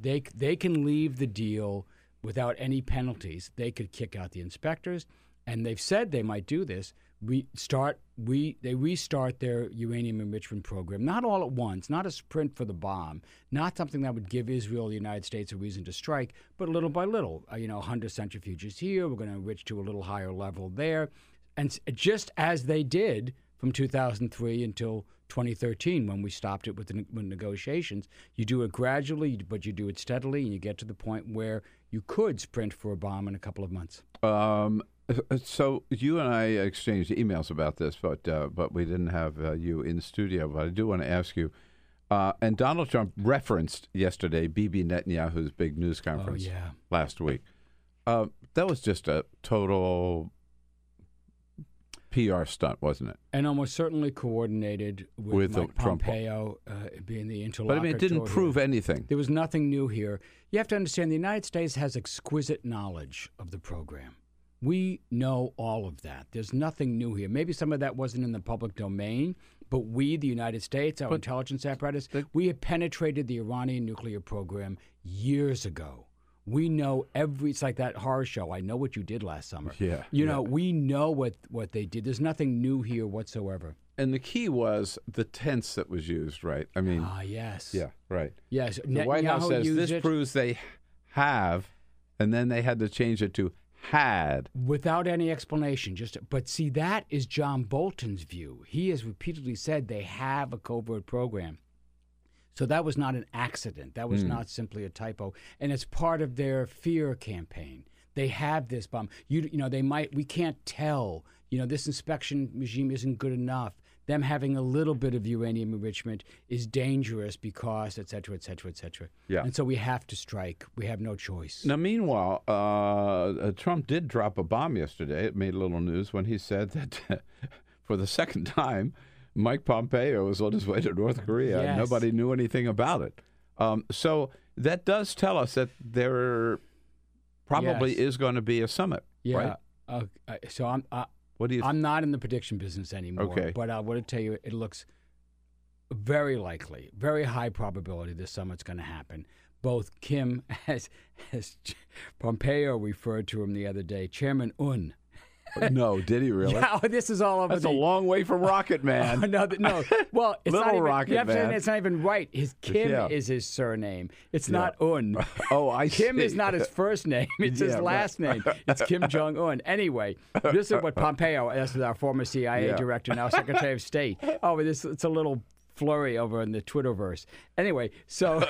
They they can leave the deal without any penalties. They could kick out the inspectors, and they've said they might do this. We start we they restart their uranium enrichment program, not all at once, not a sprint for the bomb, not something that would give Israel, the United States, a reason to strike, but little by little. Uh, you know, 100 centrifuges here. We're going to enrich to a little higher level there, and just as they did from 2003 until 2013 when we stopped it with the with negotiations. You do it gradually, but you do it steadily, and you get to the point where you could sprint for a bomb in a couple of months. Um, so you and I exchanged emails about this, but uh, but we didn't have uh, you in studio. But I do want to ask you. Uh, and Donald Trump referenced yesterday Bibi Netanyahu's big news conference yeah. last week. Uh, that was just a total PR stunt, wasn't it? And almost certainly coordinated with, With the Mike Trump- Pompeo uh, being the But. I mean, it didn't prove anything. There was nothing new here. You have to understand the United States has exquisite knowledge of the program. We know all of that. There's nothing new here. Maybe some of that wasn't in the public domain, but we, the United States, our intelligence apparatus, we had penetrated the Iranian nuclear program years ago. We know every. It's like that horror show. I know what you did last summer. Yeah, You yeah. know, we know what what they did. There's nothing new here whatsoever. And the key was the tense that was used, right? I mean, Ah, yes. yeah, right. Yes. The White House says this it- proves they have, and then they had to change it to had. without any explanation. Just but see, that is John Bolton's view. He has repeatedly said they have a covert program. So that was not an accident. That was Hmm. not simply a typo, and it's part of their fear campaign. They have this bomb. You you know they might. We can't tell. You know this inspection regime isn't good enough. Them having a little bit of uranium enrichment is dangerous because et cetera, et cetera, et cetera. Yeah. And so we have to strike. We have no choice. Now, meanwhile, uh, uh, Trump did drop a bomb yesterday. It made a little news when he said that for the second time, Mike Pompeo was on his way to North Korea. and Nobody knew anything about it. Um, so that does tell us that there probably Yes. is going to be a summit, Yeah. right? Uh, uh, so I'm. What do you? I'm not in the prediction business anymore. Okay. But I want to tell you, it looks very likely, very high probability this summit's going to happen. Both Kim, as as Pompeo referred to him the other day, Chairman Un. no, did he really? Yeah, oh, this is all over. That's the, a long way from Rocket Man. Oh, no, no. Well, it's Little not even, Rocket you have Man. understand, It's not even right. His Kim Yeah. is his surname. It's Yeah. not Un. Oh, I Kim see. is not his first name. It's his right. last name. It's Kim Jong Un. Anyway, this is what Pompeo, this is our former CIA director, now Secretary of State. Oh, this it's a little flurry over in the Twitterverse. Anyway, so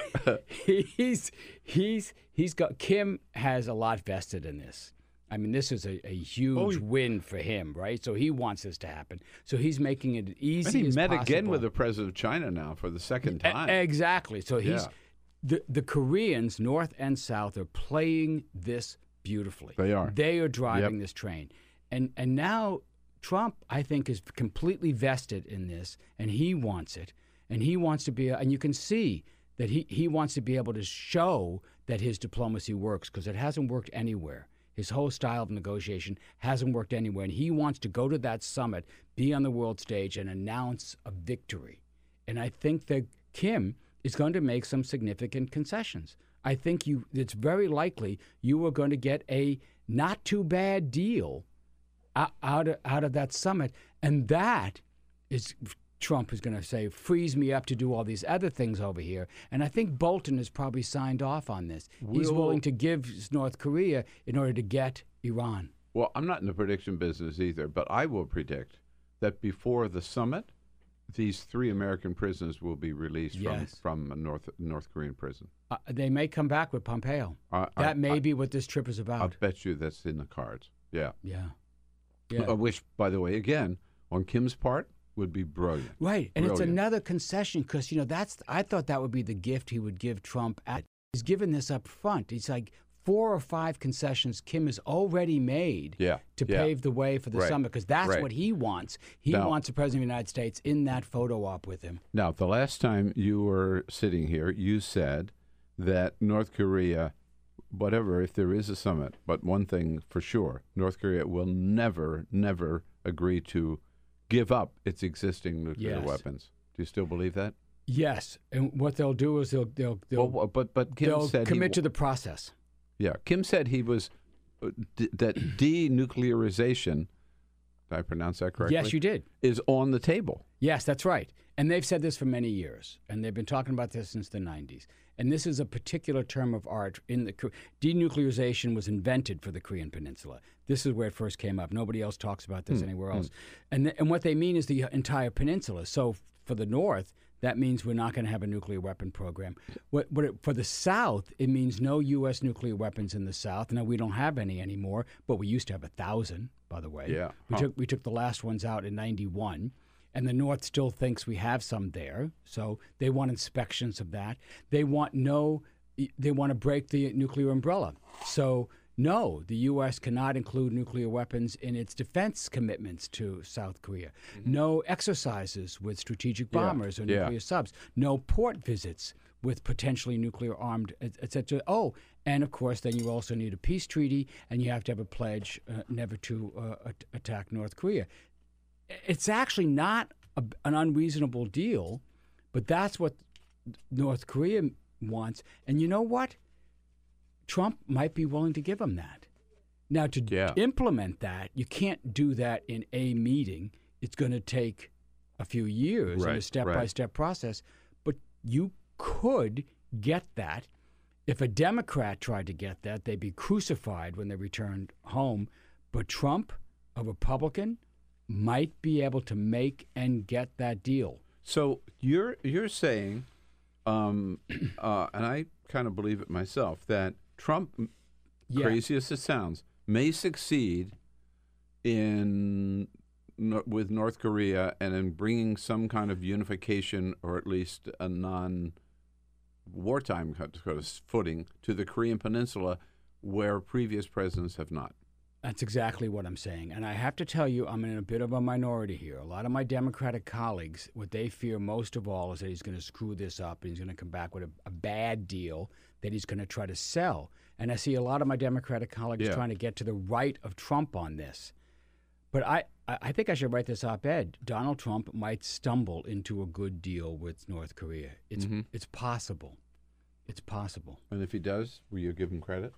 he's he's he's got Kim has a lot vested in this. I mean, this is a, a oh, huge win for him, right? So he wants this to happen. So he's making it easy And he met again with the president of China now for the second time. Exactly. So he's Yeah. the the Koreans, North and South, are playing this beautifully. They are. They are driving Yep. this train, and and now Trump, I think, is completely vested in this, and he wants it, and he wants to be, and you can see that he he wants to be able to show that his diplomacy works because it hasn't worked anywhere. His whole style of negotiation hasn't worked anywhere, and he wants to go to that summit, be on the world stage, and announce a victory. And I think that Kim is going to make some significant concessions. I think you it's very likely you are going to get a not too bad deal out of, out of that summit, and that is Trump is going to say frees me up to do all these other things over here. And I think Bolton has probably signed off on this. He's Will- willing to give North Korea in order to get Iran. Well, I'm not in the prediction business either, but I will predict that before the summit, these three American prisoners will be released Yes. from from a North North Korean prison. Uh, they may come back with Pompeo. I- I- that may I- be what this trip is about. I'll bet you that's in the cards. Yeah. Yeah. Yeah. Uh, which, by the way, again, on Kim's part, would be brilliant. Right, and it's another concession because you know that's I thought that would be the gift he would give Trump. At, he's given this up front. It's like four or five concessions Kim has already made Yeah, to yeah. pave the way for the Right, summit because that's right. what he wants. He Now- wants the president of the United States in that photo op with him. Now, the last time you were sitting here, you said that North Korea, whatever, if there is a summit, but one thing for sure, North Korea will never, never agree to give up its existing nuclear Yes. weapons. Do you still believe that? Yes, and what they'll do is they'll they'll they'll, Well, but but Kim they'll said commit wa- to the process. Yeah, Kim said he was uh, d- that denuclearization. Did I pronounce that correctly? Yes, you did. Is on the table. Yes, that's right. And they've said this for many years, and they've been talking about this since the 90s. And this is a particular term of art. In the denuclearization was invented for the Korean Peninsula. This is where it first came up. Nobody else talks about this Hmm, anywhere hmm. else. And th- and what they mean is the entire peninsula. So for the North, that means we're not going to have a nuclear weapon program. What, what it, for the South, it means no U.S. nuclear weapons in the South. Now we don't have any anymore, but we used to have a thousand, by the way. Yeah. We Huh. took we took the last ones out in '91, and the North still thinks we have some there. So they want inspections of that. They want no. They want to break the nuclear umbrella. So no, the U.S. cannot include nuclear weapons in its defense commitments to South Korea. No exercises with strategic Mm-hmm. Yeah, bombers or yeah. nuclear subs. No port visits with potentially nuclear armed, et et cetera. Oh, and of course, then you also need a peace treaty, and you have to have a pledge uh, never to uh, at- attack North Korea. It's actually not a, an unreasonable deal, but that's what North Korea wants. And you know what? Trump might be willing to give him that. Now, to Yeah. implement that, you can't do that in a meeting. It's going to take a few years in a step by step process. But you could get that. If a Democrat tried to get that, they'd be crucified when they returned home. But Trump, a Republican, might be able to make and get that deal. So you're you're saying, um, uh, and I kind of believe it myself that Trump, Yeah. crazy as it sounds, may succeed in with North Korea and in bringing some kind of unification or at least a non wartime kind of footing to the Korean Peninsula, where previous presidents have not. That's exactly what I'm saying. And I have to tell you, I'm in a bit of a minority here. A lot of my Democratic colleagues, what they fear most of all is that he's going to screw this up and he's going to come back with a, a bad deal that he's going to try to sell. And I see a lot of my Democratic colleagues Yeah. trying to get to the right of Trump on this. But I, I think I should write this op ed. Donald Trump might stumble into a good deal with North Korea. It's, Mhm. it's possible. It's possible. And if he does, will you give him credit?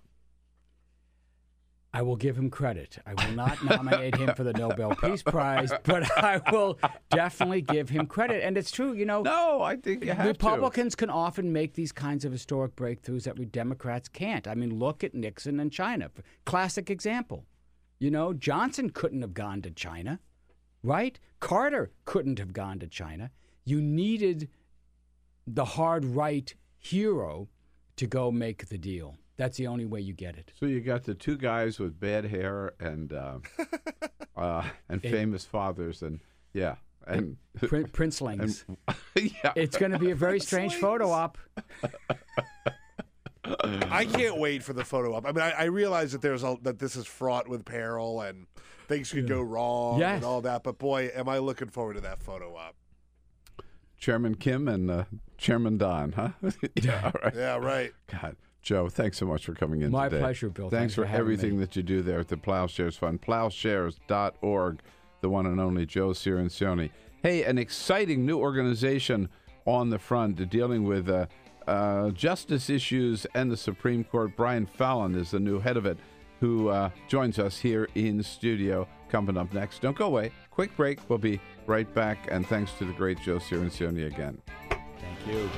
I will give him credit. I will not nominate him for the Nobel Peace Prize, but I will definitely give him credit. And it's true, you know. No, I think you have to. Republicans can often make these kinds of historic breakthroughs that we Democrats can't. I mean, look at Nixon and China. Classic example. You know, Johnson couldn't have gone to China, right? Carter couldn't have gone to China. You needed the hard right hero to go make the deal. That's the only way you get it. So you got the two guys with bad hair and uh, uh, and It- famous fathers, and yeah, and Prin- Princelings. and- yeah, It's going to be a very strange photo op. I can't wait for the photo op. I mean, I, I realize that there's a, that this is fraught with peril and things could go wrong Yes. and all that. But boy, am I looking forward to that photo op. Chairman Kim and uh, Chairman Don, huh? yeah, all right. Yeah, right. God, Joe, thanks so much for coming in My today. pleasure, Bill. Thanks, Thanks for, for everything me. that you do there at the Ploughshares Fund. Ploughshares.org, the one and only Joe Cirincione. Hey, an exciting new organization on the front dealing with uh, uh, justice issues and the Supreme Court. Brian Fallon is the new head of it, who uh, joins us here in studio. Coming up next. Don't go away. Quick break. We'll be right back. And thanks to the great Joe Cirincione again. Thank you.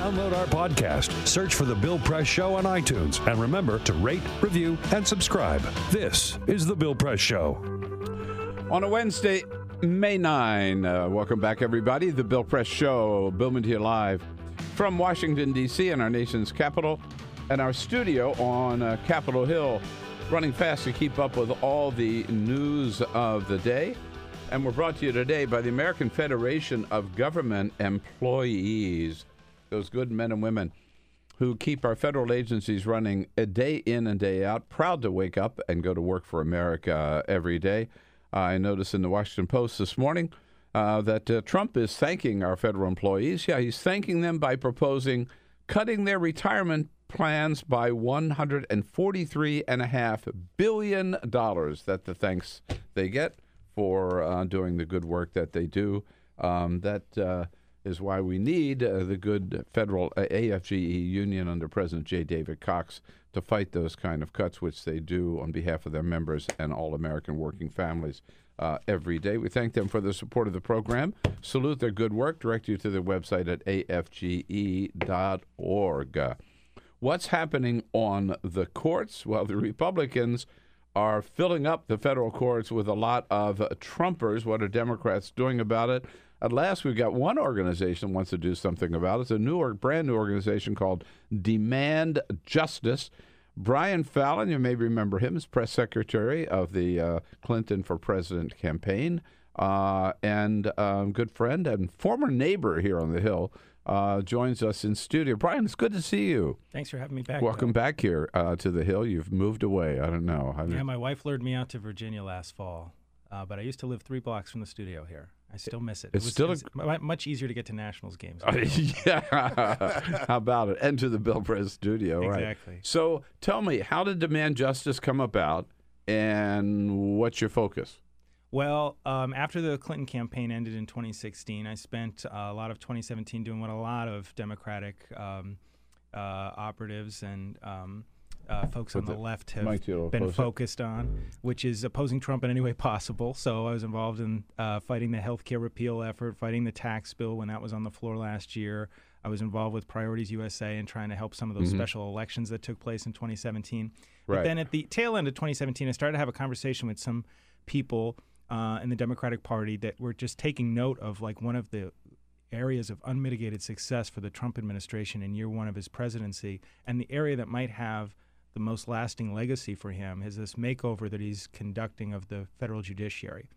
Download our podcast, search for The Bill Press Show on iTunes, and remember to rate, review, and subscribe. This is The Bill Press Show. On a Wednesday, May 9. Uh, welcome back, everybody. The Bill Press Show, Billman here live from Washington, D.C., and our nation's capital, and our studio on uh, Capitol Hill, running fast to keep up with all the news of the day. And we're brought to you today by the American Federation of Government Employees, those good men and women who keep our federal agencies running a day in and day out, proud to wake up and go to work for America every day. I noticed in the Washington Post this morning uh, that uh, Trump is thanking our federal employees. Yeah, he's thanking them by proposing cutting their retirement plans by $143.5 billion. That the thanks they get for uh, doing the good work that they do. Um, that uh, is why we need uh, the good federal uh, AFGE union under President J. David Cox to fight those kind of cuts, which they do on behalf of their members and all American working families uh, every day. We thank them for the support of the program. Salute their good work. Direct you to their website at afge.org. What's happening on the courts? Well, the Republicans are filling up the federal courts with a lot of Trumpers. What are Democrats doing about it? At last, we've got one organization that wants to do something about it. It's a new, or brand new organization called Demand Justice. Brian Fallon, you may remember him as press secretary of the uh, Clinton for President campaign, uh, and um, good friend and former neighbor here on the Hill, uh, joins us in studio. Brian, it's good to see you. Thanks for having me back. Welcome back here uh, to the Hill. You've moved away. I don't know. I. Yeah, my wife lured me out to Virginia last fall, uh, but I used to live three blocks from the studio here. I still miss it. It's it was, still a- it was much easier to get to Nationals games. Uh, yeah. How about it? And to the Bill Press studio, right? Exactly. So tell me, how did Demand Justice come about and what's your focus? Well, um, after the Clinton campaign ended in 2016, I spent uh, a lot of 2017 doing what a lot of Democratic um, uh, operatives and um, uh, folks on the the left have mic to you, been focused on, which is opposing Trump in any way possible. So I was involved in uh, fighting the health care repeal effort, fighting the tax bill when that was on the floor last year. I was involved with Priorities USA and trying to help some of those Mhm. special elections that took place in 2017. Right. But then at the tail end of 2017, I started to have a conversation with some people uh, in the Democratic Party that were just taking note of like one of the areas of unmitigated success for the Trump administration in year one of his presidency, and the area that might have the most lasting legacy for him is this makeover that he's conducting of the federal judiciary.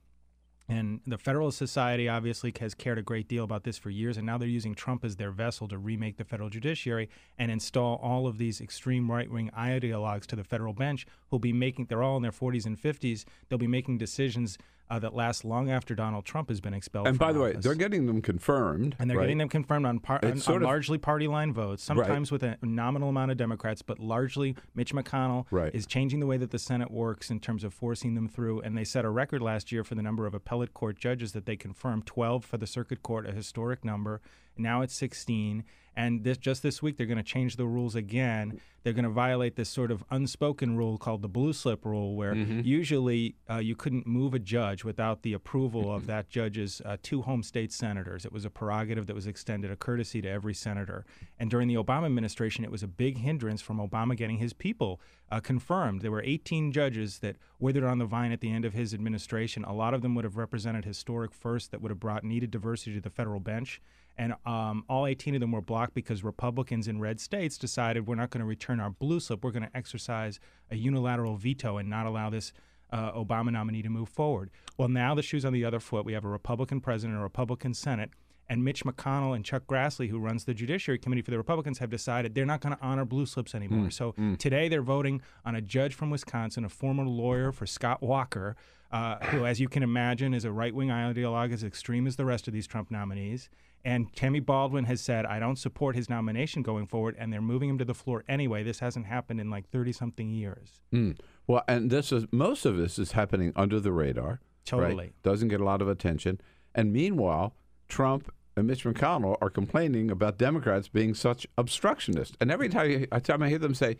And the Federalist Society obviously has cared a great deal about this for years, and now they're using Trump as their vessel to remake the federal judiciary and install all of these extreme right wing ideologues to the federal bench who'll be making, they're all in their 40s and 50s, they'll be making decisions uh, that lasts long after Donald Trump has been expelled. And by the way, they're getting them confirmed. And they're right? getting them confirmed on, par- on, on of- largely party line votes, Right. sometimes with a nominal amount of Democrats, but largely Mitch McConnell Right. is changing the way that the Senate works in terms of forcing them through. And they set a record last year for the number of appellate court judges that they confirmed 12 for the circuit court, a historic number. Now it's 16. And this, just this week, they're going to change the rules again. They're going to violate this sort of unspoken rule called the blue slip rule, where Mm-hmm. usually uh, you couldn't move a judge without the approval of that judge's uh, two home state senators. It was a prerogative that was extended, a courtesy to every senator. And during the Obama administration, it was a big hindrance from Obama getting his people uh, confirmed. There were 18 judges that withered on the vine at the end of his administration. A lot of them would have represented historic firsts that would have brought needed diversity to the federal bench. And um, all 18 of them were blocked because Republicans in red states decided we're not going to return our blue slip. We're going to exercise a unilateral veto and not allow this uh, Obama nominee to move forward. Well, now the shoe's on the other foot. We have a Republican president, a Republican Senate, and Mitch McConnell and Chuck Grassley, who runs the Judiciary Committee for the Republicans, have decided they're not going to honor blue slips anymore. Mm, so mm. today they're voting on a judge from Wisconsin, a former lawyer for Scott Walker, uh, who, as you can imagine, is a right wing ideologue as extreme as the rest of these Trump nominees. And Tammy Baldwin has said, I don't support his nomination going forward, and they're moving him to the floor anyway. This hasn't happened in like 30 something years. Mm. Well, and this is most of this is happening under the radar. right? Totally. Doesn't get a lot of attention. And meanwhile, Trump and Mitch McConnell are complaining about Democrats being such obstructionists. And every time, every time I hear them say,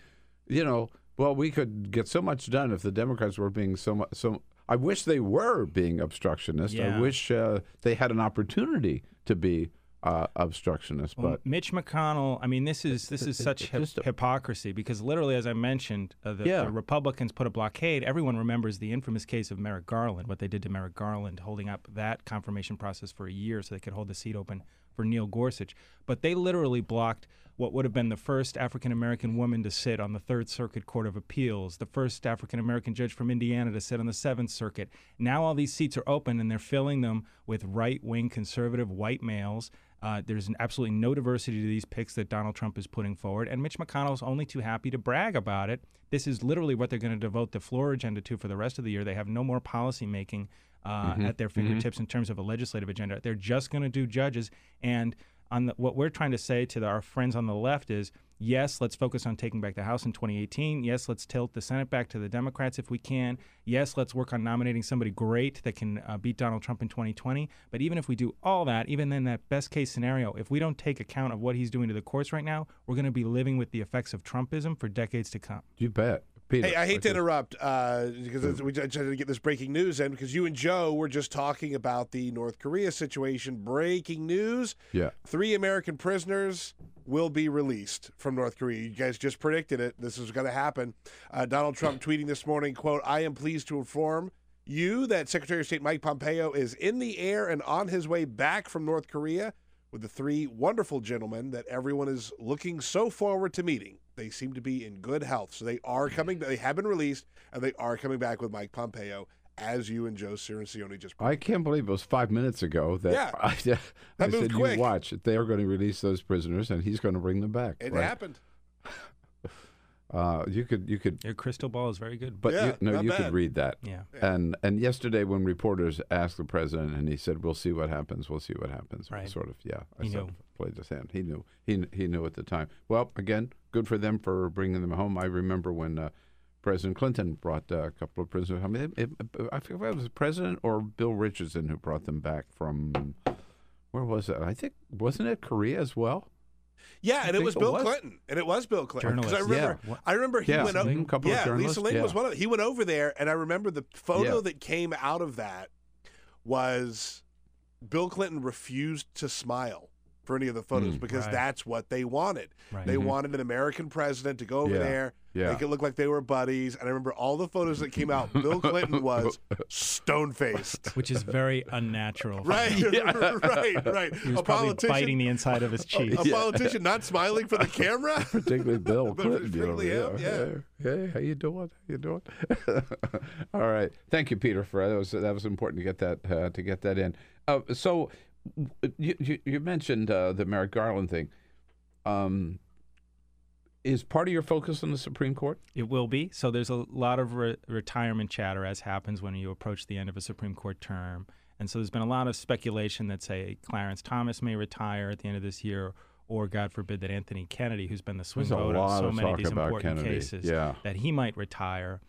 you know, well, we could get so much done if the Democrats were being so much. So I wish they were being obstructionist. I wish uh, they had an opportunity to be uh, obstructionist. Well, but Mitch McConnell, I mean, this is this is such hip- hypocrisy because literally, as I mentioned, uh, the, Yeah. the Republicans put a blockade. Everyone remembers the infamous case of Merrick Garland, what they did to Merrick Garland, holding up that confirmation process for a year so they could hold the seat open for Neil Gorsuch. But they literally blocked what would have been the first African American woman to sit on the Third Circuit Court of Appeals, the first African American judge from Indiana to sit on the Seventh Circuit. Now all these seats are open and they're filling them with right wing conservative white males. Uh, there's absolutely no diversity to these picks that Donald Trump is putting forward, and Mitch McConnell is only too happy to brag about it. This is literally what they're going to devote the floor agenda to for the rest of the year. They have no more policy making uh, Mhm, at their fingertips in terms of a legislative agenda. They're just going to do judges. And on the, what we're trying to say to the, our friends on the left is, yes, let's focus on taking back the House in 2018. Yes, let's tilt the Senate back to the Democrats if we can. Yes, let's work on nominating somebody great that can uh, beat Donald Trump in 2020. But even if we do all that, even in that best case scenario, if we don't take account of what he's doing to the courts right now, we're going to be living with the effects of Trumpism for decades to come. You bet. Peter, Hey, I hate to interrupt uh, because we just had to get this breaking news in because you and Joe were just talking about the North Korea situation. Breaking news: Yeah. three American prisoners will be released from North Korea. You guys just predicted it. This is going to happen. Uh, Donald Trump tweeting this morning: "quote I am pleased to inform." You that Secretary of State Mike Pompeo is in the air and on his way back from North Korea with the three wonderful gentlemen that everyone is looking so forward to meeting. They seem to be in good health. So they are mm. coming, they have been released, and they are coming back with Mike Pompeo, as you and Joe Cirincione just I can't believe it was five minutes ago that Yeah. I, I That moved said, quick. "You watch, they are going to release those prisoners, and he's going to bring them back." It right? happened. Uh, you could, you could. Your crystal ball is very good. But Yeah, you, no, not you bad. could read that. Yeah. And and yesterday when reporters asked the president, and he said, "We'll see what happens. We'll see what happens." Right. Sort of. Yeah. I He sort knew. played his hand. He knew. He he knew at the time. Well, again, good for them for bringing them home. I remember when. Uh, President Clinton brought uh, a couple of prisoners. I mean, it, it, I forget if it was the president or Bill Richardson who brought them back from. Where was it? I think wasn't it Korea as well? Yeah, and it think was it Bill was. Clinton, and it was Bill Clinton. 'Cause I remember, yeah. I remember he Yeah, went over. Ling, a couple of yeah, Lisa journalists, Ling was one of. He went over there, and I remember the photo Yeah. that came out of that was Bill Clinton refused to smile for any of the photos Mm. because Right. that's what they wanted. Right. They Mhm. wanted an American president to go over Yeah. there, Yeah. make it look like they were buddies. And I remember all the photos that came out. Bill Clinton was stone faced. Which is very unnatural. Right, him. right, right. He was a probably politician, biting the inside of his cheek. a politician not smiling for the camera. particularly Bill But Clinton. you know, particularly him, yeah. Hey, how you doing? How you doing? All right. Thank you, Peter, for that was that was important to get that uh, to get that in. Uh, so you, you you mentioned uh, the Merrick Garland thing. Um, is part of your focus on the Supreme Court? It will be. So there's a lot of re- retirement chatter, as happens when you approach the end of a Supreme Court term. And so there's been a lot of speculation that, say, Clarence Thomas may retire at the end of this year, or God forbid that Anthony Kennedy, who's been the swing There's vote on so many of these important Kennedy. cases, Yeah. that he might retire.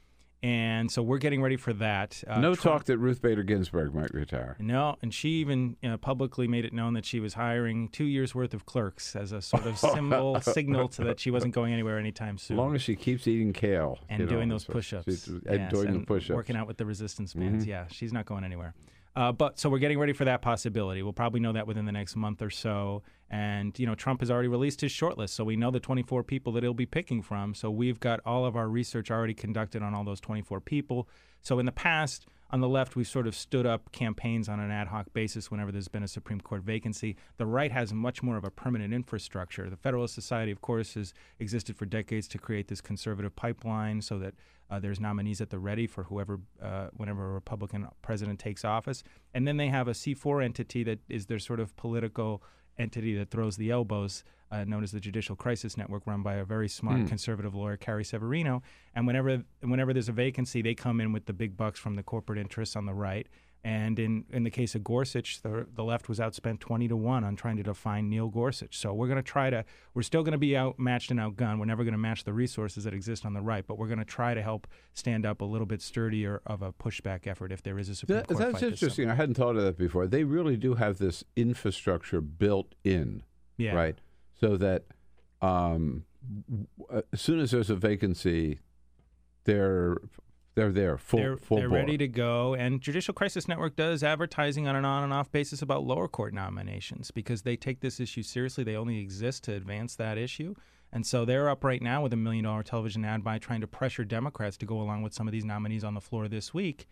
And so we're getting ready for that. Uh, no Trump- talk that Ruth Bader Ginsburg might retire. No, and she even you know, publicly made it known that she was hiring two years worth of clerks as a sort of symbol signal to that she wasn't going anywhere anytime soon. As long as she keeps eating kale and you know, doing those push-ups, Yes, doing and the push-ups, working out with the resistance bands. Mhm. Yeah, she's not going anywhere. Uh, but so we're getting ready for that possibility. We'll probably know that within the next month or so. And you know, Trump has already released his shortlist, so we know the 24 people that he'll be picking from. So we've got all of our research already conducted on all those 24 people. So in the past, on the left, we've sort of stood up campaigns on an ad hoc basis whenever there's been a Supreme Court vacancy. The right has much more of a permanent infrastructure. The Federalist Society, of course, has existed for decades to create this conservative pipeline so that uh, there's nominees at the ready for whoever, uh, whenever a Republican president takes office. And then they have a C4 entity that is their sort of political entity that throws the elbows, uh, known as the Judicial Crisis Network, run by a very smart Hmm. conservative lawyer, Carrie Severino. And whenever whenever there's a vacancy, they come in with the big bucks from the corporate interests on the right. And in, in the case of Gorsuch, the, the left was outspent 20 to 1 on trying to define Neil Gorsuch. So we're going to try to, we're still going to be outmatched and outgunned. We're never going to match the resources that exist on the right, but we're going to try to help stand up a little bit sturdier of a pushback effort if there is a Supreme That- Court that's interesting. I hadn't thought of that before. They really do have this infrastructure built in, Yeah. right? So that um, as soon as there's a vacancy, they're they're there full they're, full they're ready to go. And Judicial Crisis Network does advertising on an on and off basis about lower court nominations because they take this issue seriously. They only exist to advance that issue. And so they're up right now with a million dollar television ad buy trying to pressure Democrats to go along with some of these nominees on the floor this week.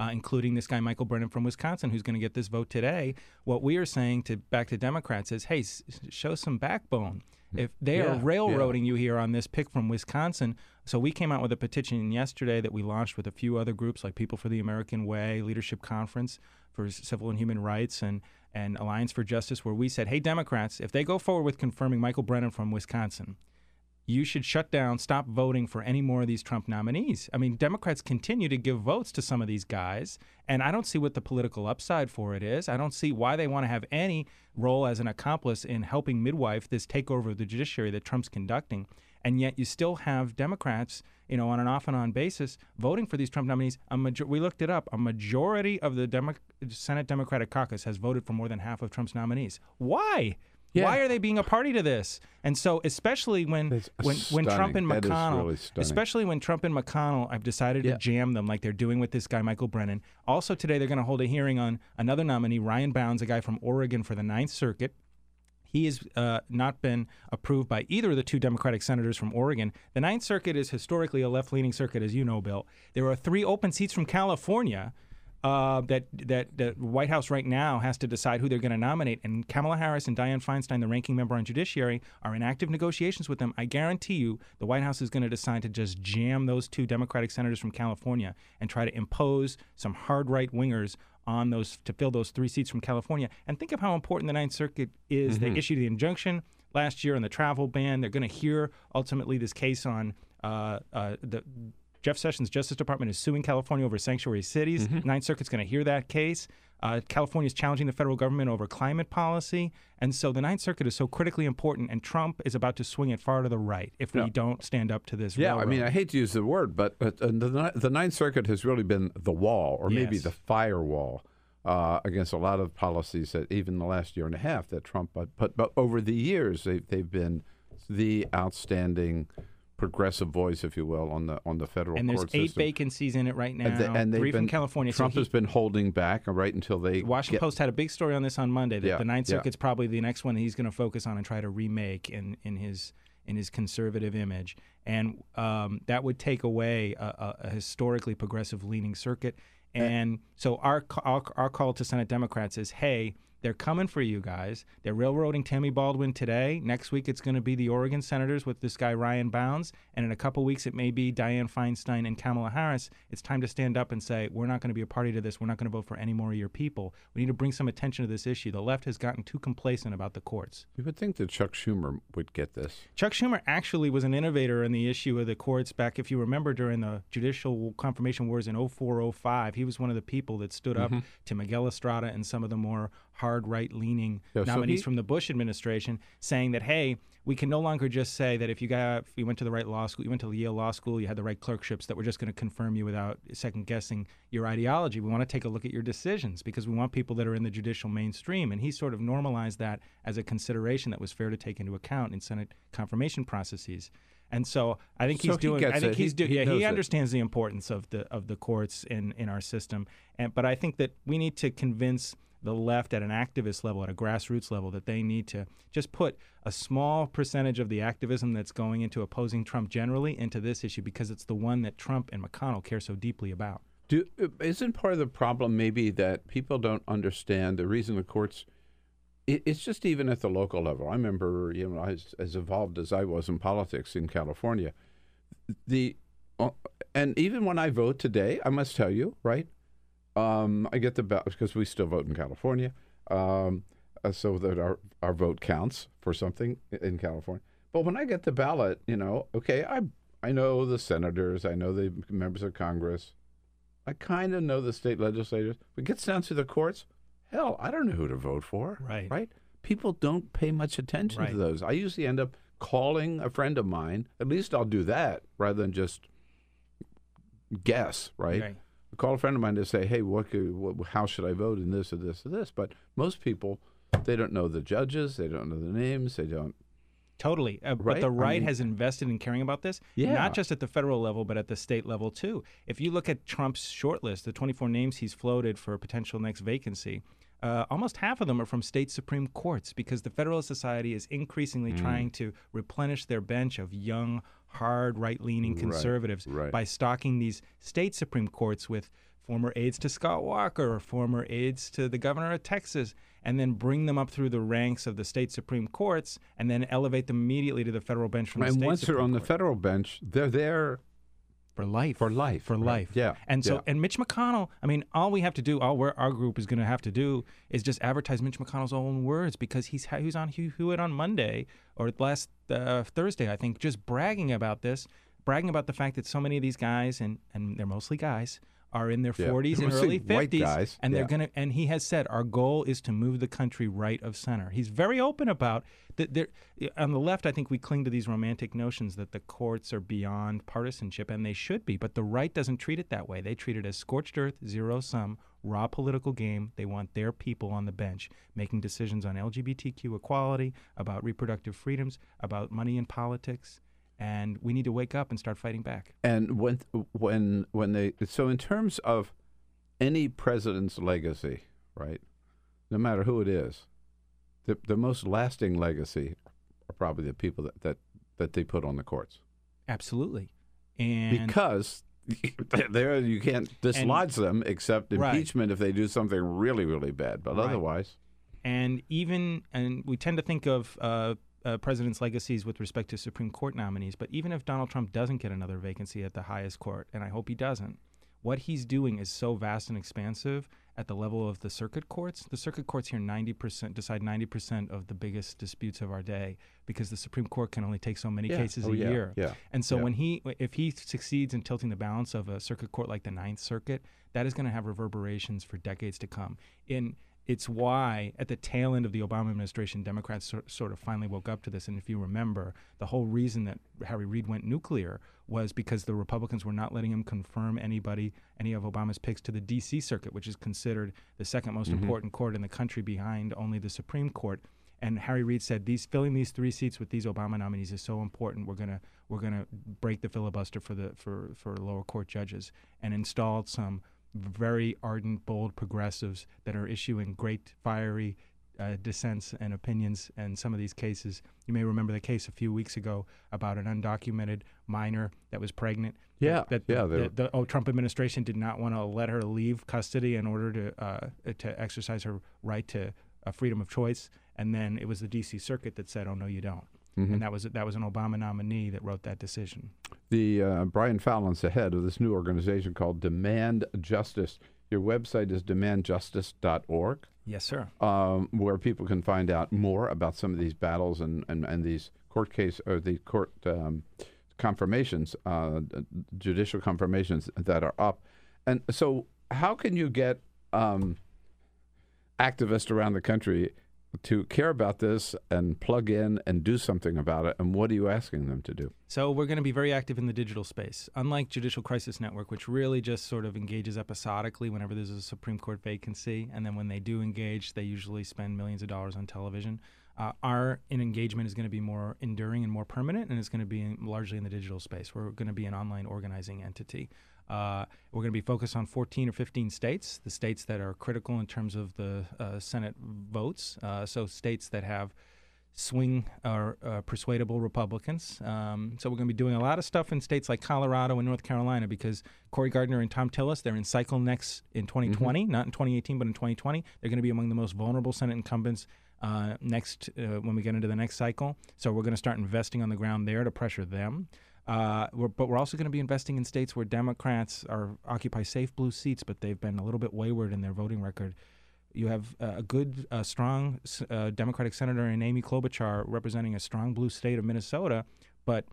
Uh, including this guy Michael Brennan from Wisconsin, who's going to get this vote today. What we are saying to back to Democrats is, hey, s- show some backbone. Mm-hmm. If they Yeah, are yeah. railroading you here on this pick from Wisconsin. So we came out with a petition yesterday that we launched with a few other groups like People for the American Way, Leadership Conference for Civil and Human Rights, and and Alliance for Justice, where we said, hey, Democrats, if they go forward with confirming Michael Brennan from Wisconsin, you should shut down, stop voting for any more of these Trump nominees. I mean, Democrats continue to give votes to some of these guys, and I don't see what the political upside for it is. I don't see why they want to have any role as an accomplice in helping midwife this takeover of the judiciary that Trump's conducting. And yet, you still have Democrats, you know, on an off and on basis, voting for these Trump nominees. A major- we looked it up. A majority of the Demo- Senate Democratic Caucus has voted for more than half of Trump's nominees. Why? Yeah. Why are they being a party to this? And so, especially when when when Trump stunning. and That is McConnell, really stunning. especially when Trump and McConnell I've decided Yeah. to jam them like they're doing with this guy Michael Brennan. Also today, they're going to hold a hearing on another nominee, Ryan Bounds, a guy from Oregon for the Ninth Circuit. He has uh, not been approved by either of the two Democratic senators from Oregon. The Ninth Circuit is historically a left leaning circuit, as you know, Bill. There are three open seats from California uh, that, that the White House right now has to decide who they're going to nominate. And Kamala Harris and Dianne Feinstein, the ranking member on Judiciary, are in active negotiations with them. I guarantee you the White House is going to decide to just jam those two Democratic senators from California and try to impose some hard right wingers on those to fill those three seats from California. And think of how important the Ninth Circuit is. They Mhm. issued the injunction last year on the travel ban. They're going to hear ultimately this case on uh, uh, the. Jeff Sessions' Justice Department is suing California over sanctuary cities. Ninth Circuit's going to hear that case. Uh, California is challenging the federal government over climate policy. And so the Ninth Circuit is so critically important, and Trump is about to swing it far to the right if Yeah. we don't stand up to this. Yeah, I mean. I hate to use the word, but, uh, the, the Ninth Circuit has really been the wall, or maybe the firewall, uh, against a lot of policies that even the last year and a half that Trump. put, but, over the years, they, they've been the outstanding progressive voice, if you will, on the on the federal and there's eight system. vacancies in it right now. And, they, and three been, from California. So Trump he- has been holding back right until they. The Washington get- Post had a big story on this on Monday that Yeah, the Ninth yeah. Circuit's probably the next one that he's going to focus on and try to remake in, in his in his conservative image, and um, that would take away a, a, historically progressive leaning circuit. And so our, our our call to Senate Democrats is, hey. They're coming for you guys. They're railroading Tammy Baldwin today. Next week, it's going to be the Oregon senators with this guy, Ryan Bounds. And in a couple weeks, it may be Dianne Feinstein and Kamala Harris. It's time to stand up and say, we're not going to be a party to this. We're not going to vote for any more of your people. We need to bring some attention to this issue. The left has gotten too complacent about the courts. You would think that Chuck Schumer would get this. Chuck Schumer actually was an innovator in the issue of the courts back, if you remember, during the judicial confirmation wars in 04, 05. He was one of the people that stood up Mhm. to Miguel Estrada and some of the more hard right leaning Yeah, so nominees he- from the Bush administration, saying that hey, we can no longer just say that if you got if you went to the right law school, you went to the Yale Law School, you had the right clerkships, that we're just going to confirm you without second guessing your ideology. We want to take a look at your decisions because we want people that are in the judicial mainstream. And he sort of normalized that as a consideration that was fair to take into account in Senate confirmation processes. And so I think So he's doing. gets I think it. he's doing. he Yeah, he it. understands the importance of the of the courts in in our system. And but I think that we need to convince the left at an activist level, at a grassroots level, that they need to just put a small percentage of the activism that's going into opposing Trump generally into this issue because it's the one that Trump and McConnell care so deeply about. Do isn't part of the problem maybe that people don't understand the reason the courts? It, it's just even at the local level. I remember, you know, as, as as I was in politics in California, the uh, and even when I vote today, I must tell you, right? Um, I get the ballot because we still vote in California, um, uh, so that our our vote counts for something in California. But when I get the ballot, you know, okay, I I know the senators, I know the members of Congress, I kind of know the state legislators. But it gets down to the courts. Hell, I don't know who to vote for. Right. Right. People don't pay much attention Right. to those. I usually end up calling a friend of mine. At least I'll do that rather than just guess. Right. Right. I call a friend of mine to say, "Hey, what, could, what how should I vote in this or this or this?" But most people, they don't know the judges. They don't know the names. They don't. Totally. Uh, Right? But the I right mean- has invested in caring about this, Yeah. not just at the federal level, but at the state level too. If you look at Trump's shortlist, the 24 names he's floated for a potential next vacancy, uh, almost half of them are from state Supreme Courts because the Federalist Society is increasingly Mm. trying to replenish their bench of young, hard, right leaning conservatives right. by stocking these state Supreme Courts with former aides to Scott Walker or former aides to the governor of Texas, and then bring them up through the ranks of the state Supreme Courts, and then elevate them immediately to the federal bench from the state and once Supreme they're on the federal bench, they're there for life. For life. for right? life. Yeah. And so, yeah. and Mitch McConnell, I mean, all we have to do, all we're, our group is going to have to do is just advertise Mitch McConnell's own words because he's he was on Hugh Hewitt on Monday or last uh, Thursday, I think, just bragging about this, bragging about the fact that so many of these guys, and, and they're mostly guys, are in their Yeah. 40s and Mostly early white 50s, guys. and they're going to. And he has said our goal is to move the country right of center. He's very open about that. There, on the left, I think we cling to these romantic notions that the courts are beyond partisanship, and they should be. But the right doesn't treat it that way. They treat it as scorched earth, zero sum, raw political game. They want their people on the bench making decisions on LGBTQ equality, about reproductive freedoms, about money in politics. And we need to wake up and start fighting back. And when when when they so in terms of any president's legacy, right? No matter who it is, the the most lasting legacy are probably the people that that, that they put on the courts Absolutely. And because there you can't dislodge them except Right. impeachment if they do something really really bad. But Right. otherwise, and even and we tend to think of uh, uh, presidents' legacies with respect to Supreme Court nominees, but even if Donald Trump doesn't get another vacancy at the highest court, and I hope he doesn't, what he's doing is so vast and expansive at the level of the circuit courts. The circuit courts here 90% decide 90% of the biggest disputes of our day because the Supreme Court can only take so many Yeah. cases Oh, a yeah. year. Yeah. And so Yeah. when he if he succeeds in tilting the balance of a circuit court like the Ninth Circuit, that is going to have reverberations for decades to come. In it's why at the tail end of the Obama administration, Democrats sor- sort of finally woke up to this. And if you remember, the whole reason that Harry Reid went nuclear was because the Republicans were not letting him confirm anybody, any of Obama's picks to the D.C. Circuit, which is considered the second most Mhm. important court in the country behind only the Supreme Court. And Harry Reid said, "These filling these three seats with these Obama nominees is so important. We're gonna we're gonna break the filibuster for the for for lower court judges and installed some very ardent, bold progressives that are issuing great fiery uh, dissents and opinions. And some of these cases, you may remember the case a few weeks ago about an undocumented minor that was pregnant. Yeah, that, yeah, The, they the, the oh, Trump administration did not want to let her leave custody in order to uh, to exercise her right to uh, freedom of choice. And then it was the D.C. Circuit that said, "Oh no, you don't." Mhm. And that was that was an Obama nominee that wrote that decision. the uh, Brian Fallon's the head of this new organization called Demand Justice. Your website is demandjustice.org. Yes, sir. um, where people can find out more about some of these battles and, and, and these court case or the court um, confirmations, uh, judicial confirmations that are up. And so how can you get um, activists around the country to care about this and plug in and do something about it? And what are you asking them to do? So we're going to be very active in the digital space. Unlike Judicial Crisis Network, which really just sort of engages episodically whenever there's a Supreme Court vacancy, and then when they do engage, they usually spend millions of dollars on television. Uh, our engagement is going to be more enduring and more permanent, and it's going to be largely in the digital space. We're going to be an online organizing entity. Uh, we're going to be focused on 14 or 15 states, the states that are critical in terms of the uh, Senate votes. Uh, so, states that have swing or uh, persuadable Republicans. Um, so, we're going to be doing a lot of stuff in states like Colorado and North Carolina because Cory Gardner and Thom Tillis, they're in cycle next in 2020, mm-hmm. not in 2018, but in 2020. They're going to be among the most vulnerable Senate incumbents. Uh, next, uh, when we get into the next cycle. So, we're going to start investing on the ground there to pressure them. Uh, we're, but we're also going to be investing in states where Democrats are occupy safe blue seats, but they've been a little bit wayward in their voting record. You have uh, a good, uh, strong uh, Democratic senator in Amy Klobuchar representing a strong blue state of Minnesota, but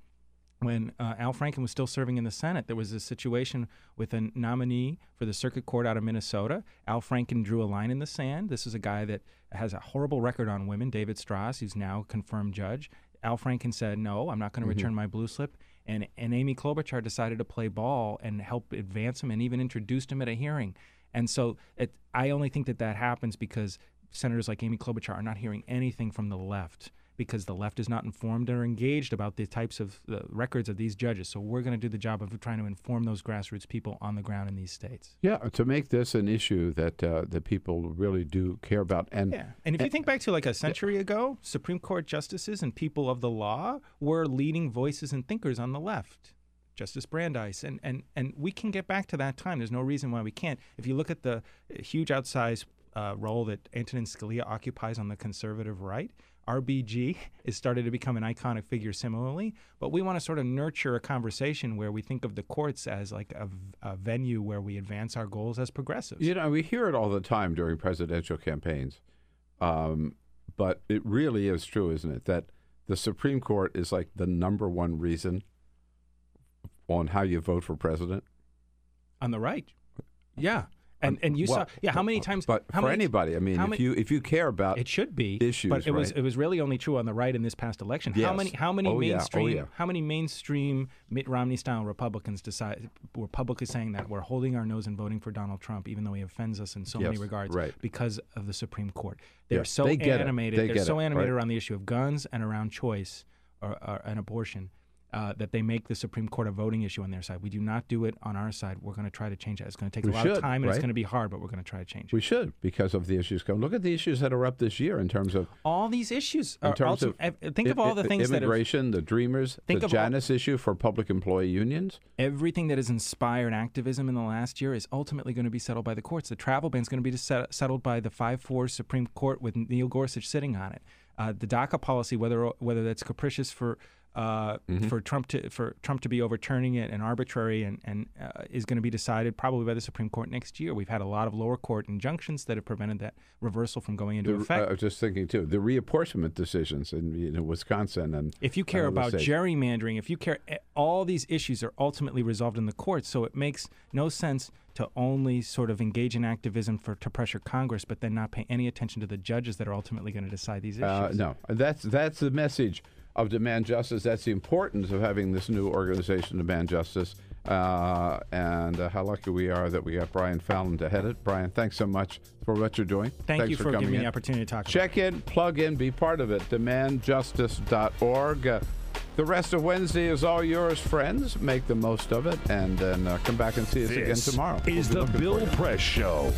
when uh, Al Franken was still serving in the Senate, there was a situation with a nominee for the circuit court out of Minnesota. Al Franken drew a line in the sand. This is a guy that has a horrible record on women, David Stras, who's now a confirmed judge. Al Franken said, No, I'm not going to mm-hmm. return my blue slip and and Amy Klobuchar decided to play ball and help advance him and even introduced him at a hearing. And so it, I only think that that happens because senators like Amy Klobuchar are not hearing anything from the left because the left is not informed or engaged about the types of uh, records of these judges. So we're going to do the job of trying to inform those grassroots people on the ground in these states. Yeah, to make this an issue that uh, that people really do care about. And yeah, and if and, you think back to like a century yeah. ago, Supreme Court justices and people of the law were leading voices and thinkers on the left. Justice Brandeis, and, and, and we can get back to that time. There's no reason why we can't. If you look at the huge outsized uh, role that Antonin Scalia occupies on the conservative right, RBG is started to become an iconic figure similarly, but we want to sort of nurture a conversation where we think of the courts as like a, a, venue where we advance our goals as progressives. You know, we hear it all the time during presidential campaigns, um, but it really is true, isn't it, that the Supreme Court is like the number one reason on how you vote for president? On the right. Yeah. And um, and you well, saw yeah how many times but for many, anybody I mean if you if you care about it should be issues but it right? was it was really only true on the right in this past election yes. how many how many oh, mainstream yeah. Oh, yeah. how many mainstream Mitt Romney style Republicans decide were publicly saying that we're holding our nose and voting for Donald Trump even though he offends us in so yes, many regards right. because of the Supreme Court they're yes, so they animated they are so animated right? around the issue of guns and around choice or, or an abortion uh, that they make the Supreme Court a voting issue on their side. We do not do it on our side. We're going to try to change that. It's going to take we a lot should, of time and right? it's going to be hard, but we're going to try to change it. We should because of the issues come. Look at the issues that are up this year in terms of all these issues. In terms ultim- of think of all the things immigration, that have, the Dreamers, the Janus all, issue for public employee unions. Everything that has inspired activism in the last year is ultimately going to be settled by the courts. The travel ban is going to be set, settled by the five-four Supreme Court with Neil Gorsuch sitting on it. Uh, the DACA policy, whether whether that's capricious for uh, mm-hmm. for Trump to for Trump to be overturning it and arbitrary and and uh, is going to be decided probably by the Supreme Court next year. We've had a lot of lower court injunctions that have prevented that reversal from going into the, effect. I was just thinking too the reapportionment decisions in you know, Wisconsin and if you care about gerrymandering, if you care, eh, all these issues are ultimately resolved in the courts. So it makes no sense to only sort of engage in activism for to pressure Congress, but then not pay any attention to the judges that are ultimately going to decide these uh, issues. Uh, no, that's that's the message of demand justice. That's the importance of having this new organization, Demand Justice, uh, and uh, how lucky we are that we got Brian Fallon to head it. Brian, thanks so much for what you're doing. Thank thanks you for, for giving me the opportunity to talk. To you. Check in, plug in, be part of it. DemandJustice.org. Uh, the rest of Wednesday is all yours, friends. Make the most of it, and then uh, come back and see us this again tomorrow. Is we'll the Bill Press Show.